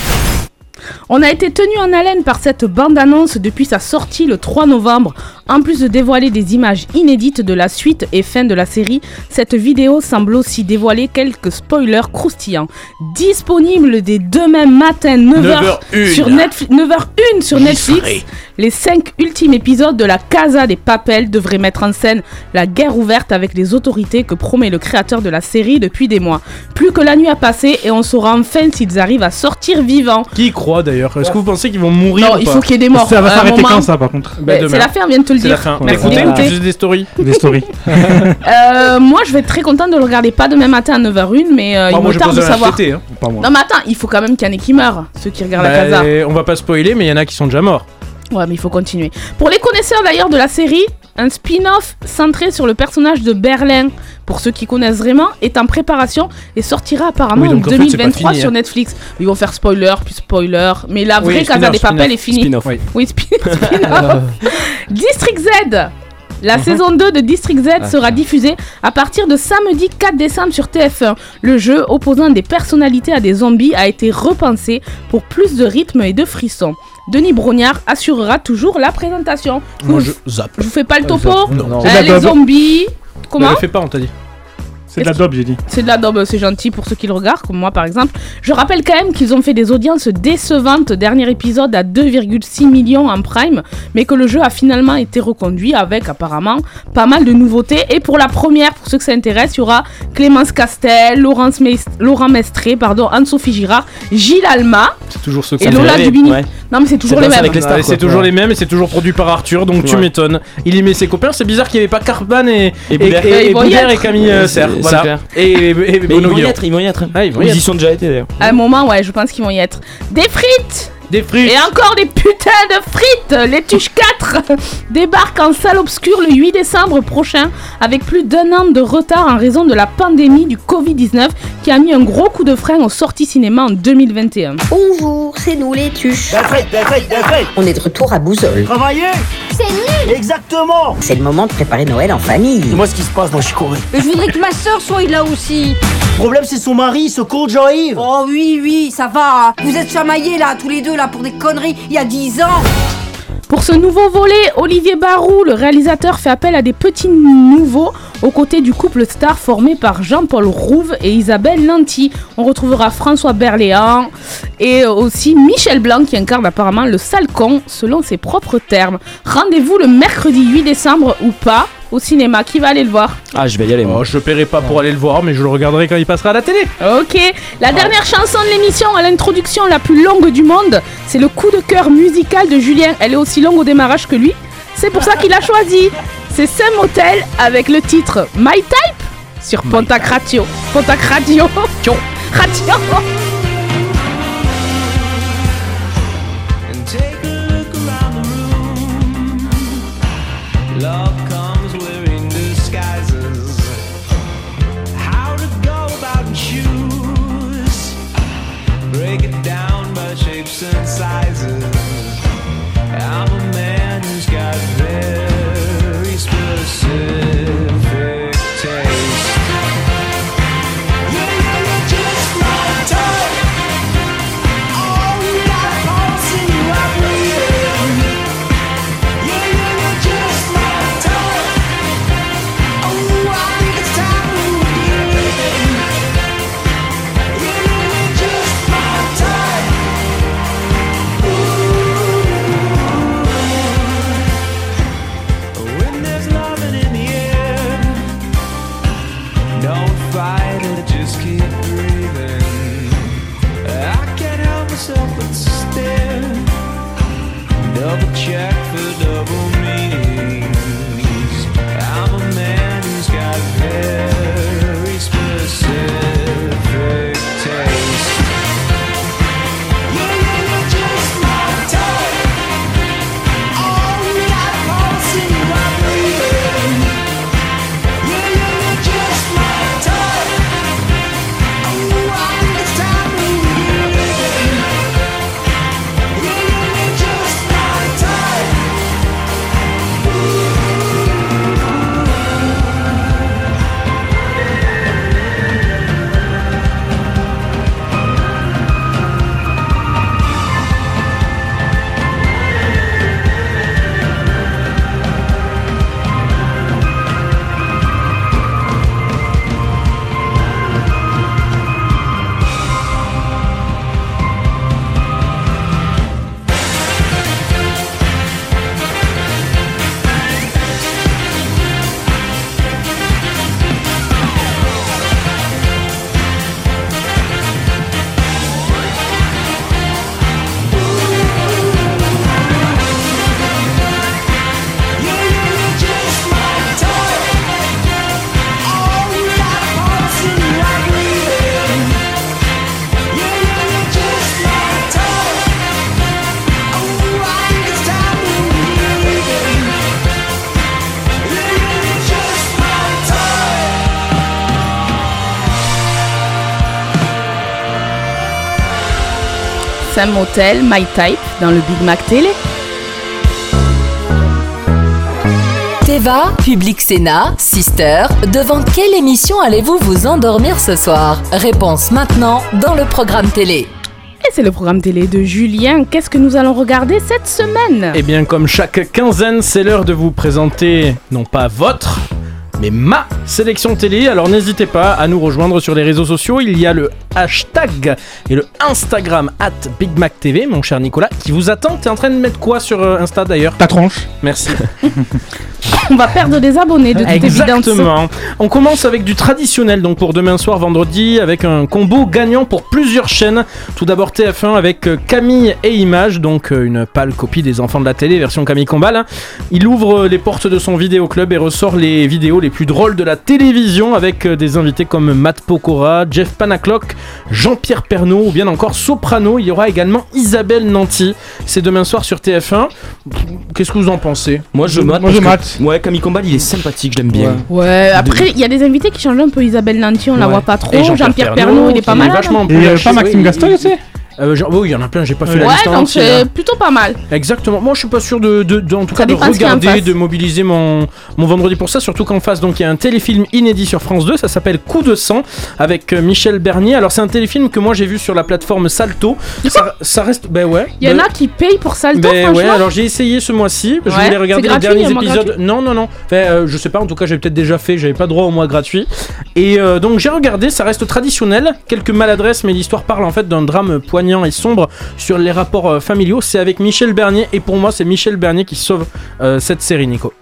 On a été tenu en haleine par cette bande-annonce depuis sa sortie le 3 novembre. En plus de dévoiler des images inédites de la suite et fin de la série, cette vidéo semble aussi dévoiler quelques spoilers croustillants. Disponible dès demain matin 9h, 9h01. sur Netflix, 9h01 sur Netflix, les 5 ultimes épisodes de la Casa des Papel devraient mettre en scène la guerre ouverte avec les autorités que promet le créateur de la série depuis des mois. Plus que la nuit a passé et on saura enfin s'ils arrivent à sortir vivants. Qui y croit d'ailleurs? Est-ce que vous pensez qu'ils vont mourir Non, ou il pas faut qu'il y ait des morts. Ça va s'arrêter moment- quand ça par contre? Bah, demain. c'est la fin, on vient de te le C'est dire. la fin. Merci, des stories. *laughs* Des stories. *laughs* Euh, moi, je vais être très contente de le regarder pas demain matin à 9h01, mais euh, il moi, me je tarde de pose savoir. Hein. Pas moi. Non, mais attends, il faut quand même qu'il y en ait qui meurent, ceux qui regardent la Bah, casa. on va pas spoiler, mais il y en a qui sont déjà morts. Ouais, mais il faut continuer. Pour les connaisseurs d'ailleurs de la série, un spin-off centré sur le personnage de Berlin, pour ceux qui connaissent vraiment, est en préparation et sortira apparemment Oui, en en fait, c'est pas 2023 fini, sur hein. Netflix. Ils vont faire spoiler, puis spoiler, mais la Oui, vraie Casa des Papel est finie. Spin-off. Oui. Oui, spin- spin-off. *laughs* District Z la saison 2 de District Z Ah, sera diffusée à partir de samedi 4 décembre sur TF1. Le jeu opposant des personnalités à des zombies a été repensé pour plus de rythme et de frissons. Denis Brognard assurera toujours la présentation. Moi, Vous- je zappe. je vous fais pas le topo Non. Euh, C'est de la Les zombies. Comment Ne le fais pas, on t'a dit. C'est de la dope, j'ai dit. c'est de la daube, c'est gentil pour ceux qui le regardent, comme moi par exemple. Je rappelle quand même qu'ils ont fait des audiences décevantes, dernier épisode à 2,6 millions en prime, mais que le jeu a finalement été reconduit avec apparemment pas mal de nouveautés. Et pour la première, pour ceux que ça intéresse, il y aura Clémence Castel, Laurence Meist- Laurent Mestré, pardon, Anne-Sophie Girard, Gilles Alma C'est toujours ceux et qui Lola Dubini. ouais. Non mais c'est toujours les mêmes. Ouais, c'est toujours Ouais. les mêmes et c'est toujours produit par Arthur, donc tu m'étonnes. Il aimait ses copains, c'est bizarre qu'il n'y avait pas Carban et, Et et, et Camille euh, Serre. Voilà. clair. Et, et, et Mais ils vont y être, ils vont y être. Ah, ils vont y Ils être. y sont déjà été d'ailleurs. À un moment, ouais, je pense qu'ils vont y être. Des frites Des frites. Et encore des putains de frites Les Tuches 4 *laughs* débarquent en salle obscure le 8 décembre prochain avec plus d'un an de retard en raison de la pandémie du Covid-19 qui a mis un gros coup de frein aux sorties cinéma en 2021. Bonjour, c'est nous les tuches. On est de retour à Bouzol. Travailler C'est nul Exactement C'est le moment de préparer Noël en famille. Moi, ce qui se passe, moi, je suis coré. Je voudrais que ma soeur soit là aussi. Le problème, c'est son mari, ce con de Jean-Yves. Oh oui, oui, ça va. Vous êtes chamaillés là, tous les deux là, pour des conneries, il y a 10 ans. Pour ce nouveau volet, Olivier Barou, le réalisateur, fait appel à des petits nouveaux aux côtés du couple star formé par Jean-Paul Rouve et Isabelle Lanty. On retrouvera François Berléand et aussi Michel Blanc qui incarne apparemment le sale con selon ses propres termes. Rendez-vous le mercredi 8 décembre ou pas au cinéma. Qui va aller le voir? Ah, je vais y aller moi. Oh, je paierai pas pour aller le voir, mais je le regarderai quand il passera à la télé. Ok, la dernière chanson de l'émission à l'introduction la plus longue du monde, c'est le coup de cœur musical de Julien. Elle est aussi longue au démarrage que lui. C'est pour ça qu'il a choisi. C'est Sam Motel avec le titre My Type sur Pontac Radio. Pontac Radio. *laughs* Radio. Sizes. I'm a man who's got very specific Sam Motel, My Type dans le Big Mac Télé. Teva, Public Sénat, Sister, devant quelle émission allez-vous vous endormir ce soir? Réponse maintenant dans le programme télé. Et c'est le programme télé de Julien. Qu'est-ce que nous allons regarder cette semaine? Eh bien, comme chaque quinzaine, c'est l'heure de vous présenter non pas votre, mais ma sélection télé. Alors n'hésitez pas à nous rejoindre sur les réseaux sociaux. Il y a le hashtag et le Instagram at BigMacTV, mon cher Nicolas, qui vous attend. T'es en train de mettre quoi sur euh, Insta d'ailleurs? Ta tronche. Merci. *laughs* On va perdre des abonnés de toute évidence. Exactement. On commence avec du traditionnel, donc pour demain soir, vendredi, avec un combo gagnant pour plusieurs chaînes. Tout d'abord TF1 avec euh, Camille et Images, donc euh, une pâle copie des enfants de la télé, version Camille Combal. hein. Il ouvre euh, les portes de son vidéoclub et ressort les vidéos les plus drôles de la télévision avec des invités comme Matt Pokora, Jeff Panaclock, Jean-Pierre Pernaud ou bien encore Soprano. Il y aura également Isabelle Nanty. C'est demain soir sur TF1. Qu'est-ce que vous en pensez? Moi je mate. Moi, je Ouais, Camille Combal, il est sympathique, je l'aime bien. Ouais, après, il y a des invités qui changent un peu. Isabelle Nanty, on la voit pas trop. Jean-Pierre Pernaut, il est pas mal. vachement Et plus euh, pas Maxime oui. Gastoy aussi Euh, genre- oui, il y en a plein, j'ai pas fait la Ouais, liste en donc c'est plutôt pas mal. Exactement. Moi, je suis pas sûr de, de, de- en tout cas, de regarder, de mobiliser mon, mon vendredi pour ça. Surtout qu'en face, donc, il y a un téléfilm inédit sur France 2. Ça s'appelle Coup de sang avec euh, Michel Bernier. Alors, c'est un téléfilm que moi j'ai vu sur la plateforme Salto. Ça, ça reste, ben ouais. Il y en Ben- a qui payent pour temps, ben ouais, alors j'ai essayé ce mois-ci. Je Ouais, voulais regarder les derniers épisodes. Non, non, non. Enfin, euh, je sais pas, en tout cas, j'avais peut-être déjà fait. J'avais pas droit au mois gratuit. Et euh, donc, j'ai regardé. Ça reste traditionnel. Quelques maladresses, mais l'histoire parle en fait d'un drame poignant et sombre sur les rapports euh, familiaux. C'est avec Michel Bernier. Et pour moi, c'est Michel Bernier qui sauve euh, cette série, Nico.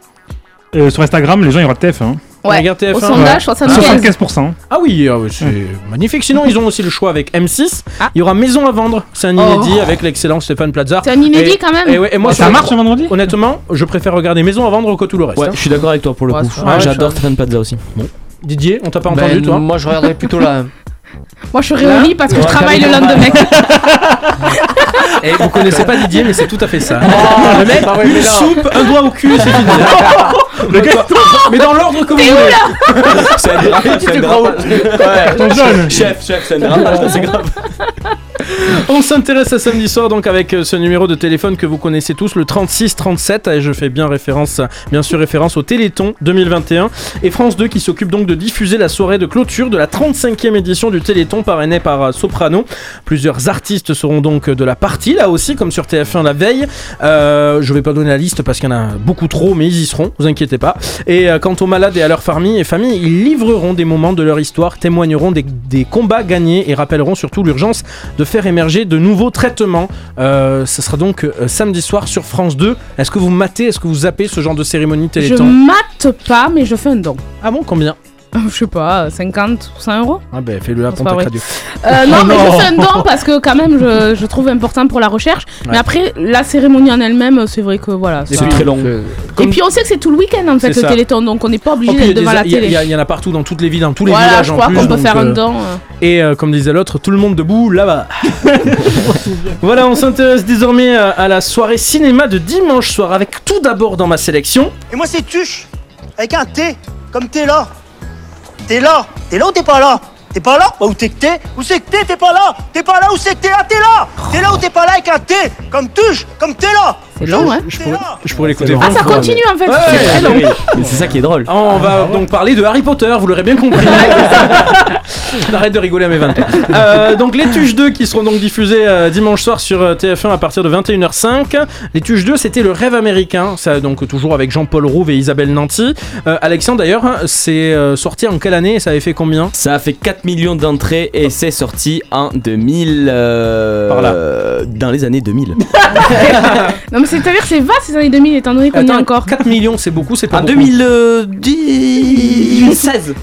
Euh, Sur Instagram, les gens ils regardent TF1. Ouais. Regarde TF1, Au sondage, ouais. 75. 75%. Ah oui, ah oui, c'est magnifique. Sinon, ils ont aussi le choix avec M6. Ah. Il y aura Maison à vendre. C'est un inédit avec l'excellent Stéphane Plaza. C'est un inédit Et- quand même. Et, ouais, et moi, ça marche un vendredi? Honnêtement, je préfère regarder Maison à vendre que tout le reste. Ouais, hein. je suis d'accord avec toi pour le Ouais, coup. J'adore Stéphane Plaza aussi. Didier, on t'a pas Ben, entendu, toi? Moi je regarderais plutôt la. *laughs* Moi, je serai au lit parce que je travaille le lendemain. *laughs* Et vous connaissez pas Didier, mais c'est tout à fait ça. Oh, le mec, une là- soupe, un doigt au cul, c'est fini. *laughs* mais dans l'ordre que vous voulez. C'est un dérapage, *laughs* c'est un jeune. Chef, chef, c'est un là, c'est grave. On s'intéresse à samedi soir donc avec euh, ce numéro de téléphone que vous connaissez tous, le 3637, et je fais bien référence, bien sûr référence au Téléthon 2021, et France 2 qui s'occupe donc de diffuser la soirée de clôture de la 35e édition du Téléthon parrainée par euh, Soprano. Plusieurs artistes seront donc de la partie là aussi, comme sur TF1 la veille. Euh, je vais pas donner la liste parce qu'il y en a beaucoup trop, mais ils y seront, vous inquiétez pas. Et euh, quant aux malades et à leurs familles familles, ils livreront des moments de leur histoire, témoigneront des, des combats gagnés et rappelleront surtout l'urgence de faire émerger de nouveaux traitements. Euh, ce sera donc euh, samedi soir sur France 2. Est-ce que vous matez, est-ce que vous zappez ce genre de cérémonie Je Téléthon? mate pas, mais je fais un don. Ah bon, combien? *laughs* Je sais pas, 50 ou 100 euros Ah ben fais-le à C'est pas Pontac vrai. Radio. Euh, non, *laughs* Oh mais non. je fais un don parce que quand même je, je trouve important pour la recherche. Ouais. Mais après, la cérémonie en elle-même, c'est vrai que voilà. Et ça- puis- très long. Et puis on sait que c'est tout le week-end en fait C'est le ça. téléthon, donc on n'est pas Oh, obligé d'être devant la télé. il y, en a partout dans toutes les villes, dans tous les Voilà, villages je en crois plus. qu'on peut donc, faire un euh, don. euh. Et euh, comme disait l'autre, tout le monde debout là-bas. *laughs* voilà, on s'intéresse désormais à, à la soirée cinéma de dimanche soir avec tout d'abord dans ma sélection. Et moi c'est Tuche, avec un T, comme t'es là. T'es là, t'es là ou t'es pas là? T'es pas là? Bah où t'es que t'es? Où c'est que t'es? T'es pas là. T'es pas là où c'est que t'es? Là T'es là. T'es là ou t'es pas là avec un T, comme Tuche, comme t'es là C'est long, hein Je pourrais, je pourrais l'écouter. Ah, ça 20 fois, continue en fait. Ouais, c'est très long. Mais c'est ça qui est drôle. On va donc parler de Harry Potter, vous l'aurez bien compris. *laughs* Arrête de rigoler à mes 20 ans. Euh, donc les Tuches 2 qui seront donc diffusés euh, dimanche soir sur euh, TF1 à partir de 21h05. Les Tuches 2 c'était le rêve américain, ça donc toujours avec Jean-Paul Rouve et Isabelle Nanty. Euh, Alexandre d'ailleurs, hein, c'est euh, sorti en quelle année et ça avait fait combien? Ça a fait 4 millions d'entrées et c'est sorti en 2000. euh, Par là. Dans les années 2000. *laughs* Non mais c'est-à-dire que c'est vaste ces années 2000 étant donné qu'on est Attends, encore. 4 millions c'est beaucoup, c'est pas En beaucoup. 2016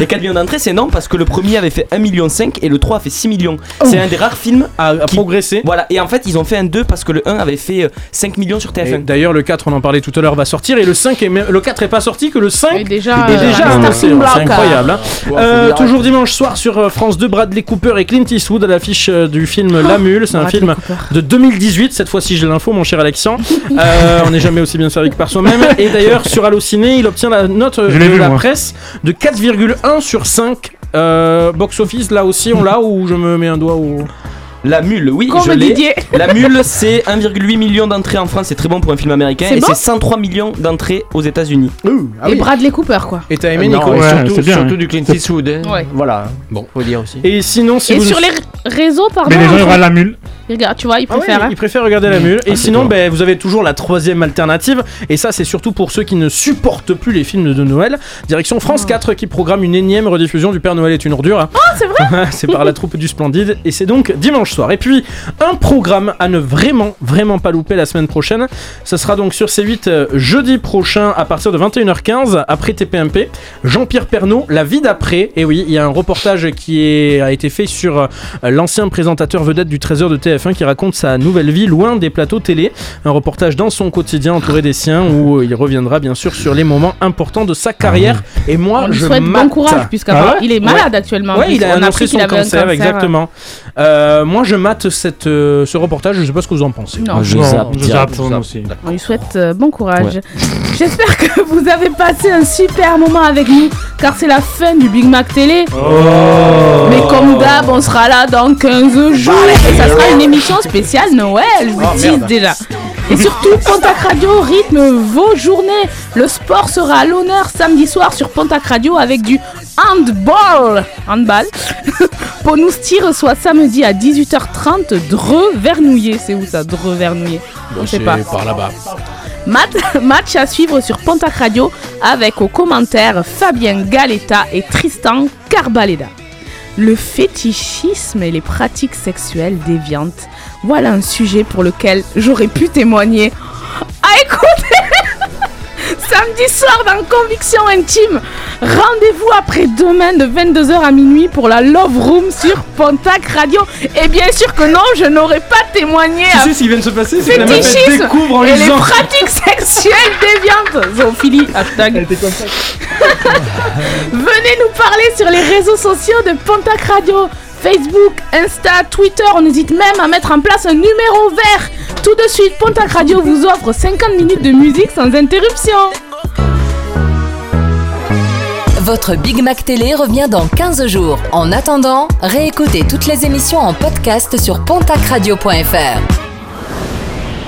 Et 4 millions d'entrées, c'est non parce que le premier avait fait 1,5 million et le 3 a fait 6 millions. C'est un des rares films à, à progresser. Voilà, et en fait, ils ont fait un 2 parce que le 1 avait fait euh, 5 millions sur Et TF1. D'ailleurs, le 4, on en parlait tout à l'heure, va sortir. Et le 5 est même- le 4 est pas sorti que le 5 Et déjà, est euh, déjà un starting C'est block. incroyable. hein. Euh, toujours dimanche soir sur euh, France 2, Bradley Cooper et Clint Eastwood à l'affiche euh, du film La Mule. C'est un Bradley film Cooper. de 2018. Cette fois-ci, l'info, mon cher Alexian. Euh, on n'est jamais aussi bien servi que par soi-même. Et d'ailleurs, sur Allociné, il obtient la note euh, de vu, la moi. presse de 4,1 sur 5. Euh, box office, là aussi, on l'a ou je me mets un doigt au. La Mule, oui, Comme je l'ai. Didier. La Mule, c'est 1,8 million d'entrées en France, c'est très bon pour un film américain. C'est Et bon c'est 103 millions d'entrées aux États-Unis. Ah Et Bradley Cooper, quoi. Et t'as aimé Non, Nico et Ouais, surtout, c'est bien, surtout hein. du Clint Eastwood. hein. Ouais. Voilà. Bon. Faut dire aussi. Et sinon, si Et vous sur les réseaux, pardon. Mais les gens, il y aura la mule. Regarde, tu vois, ils Ah ouais, préfèrent. hein. ils préfèrent regarder la mule. Et sinon, ben, vous avez toujours la troisième alternative. Et ça, c'est surtout pour ceux qui ne supportent plus les films de Noël. Direction France 4 qui programme une énième rediffusion du Père Noël est une ordure. Oh, c'est vrai *laughs* c'est par la troupe du Splendide. Et c'est donc dimanche soir. Et puis, un programme à ne vraiment, vraiment pas louper la semaine prochaine. Ce sera donc sur C8 euh, jeudi prochain à partir de 21h15 après TPMP. Jean-Pierre Pernaud, La vie d'après. Et oui, il y a un reportage qui est- a été fait sur euh, l'ancien présentateur vedette du 13h de TF1 qui raconte sa nouvelle vie loin des plateaux télé. Un reportage dans son quotidien entouré des siens où il reviendra bien sûr sur les moments importants de sa carrière. Et moi, On lui je souhaite bon courage, puisqu'apparemment, Ah ouais est malade Ouais. actuellement. Ouais, il a On annoncé son un cancer, exactement. Euh, moi, je mate cette, euh, ce reportage. Je sais pas ce que vous en pensez. Non. Je Non, zappe, je zappe, moi aussi. On lui souhaite euh, bon courage. *laughs* J'espère que vous avez passé un super moment avec nous, car c'est la fin du Big Mac Télé. Oh. Mais comme d'hab, on sera là dans 15 jours. Et ça sera une émission spéciale Noël, je vous Oh, dis merde. déjà. Et surtout, Pontac Radio rythme vos journées. Le sport sera à l'honneur samedi soir sur Pontac Radio avec du handball. Handball. *laughs* Ponousti reçoit samedi à 18h30 Dreux Vernouillet. C'est où ça, Dreux Vernouillet On sait pas. par là-bas. Mat- *laughs* match à suivre sur Pontac Radio avec aux commentaires Fabien Galetta et Tristan Carbaleda. Le fétichisme et les pratiques sexuelles déviantes, voilà un sujet pour lequel j'aurais pu témoigner. Ah écoutez Samedi soir dans Conviction Intime, rendez-vous après-demain de 22h à minuit pour la Love Room sur Pontac Radio. Et bien sûr que non, je n'aurais pas témoigné Tu à sais ce qui vient de se passer C'est que la meuf elle découvre en et les pratiques sexuelles déviantes. Zoophilie, hashtag. *laughs* Venez nous parler sur les réseaux sociaux de Pontac Radio. Facebook, Insta, Twitter, on hésite même à mettre en place un numéro vert. Tout de suite, Pontac Radio vous offre 50 minutes de musique sans interruption. Votre Big Mac Télé revient dans 15 jours. En attendant, réécoutez toutes les émissions en podcast sur pontacradio.fr.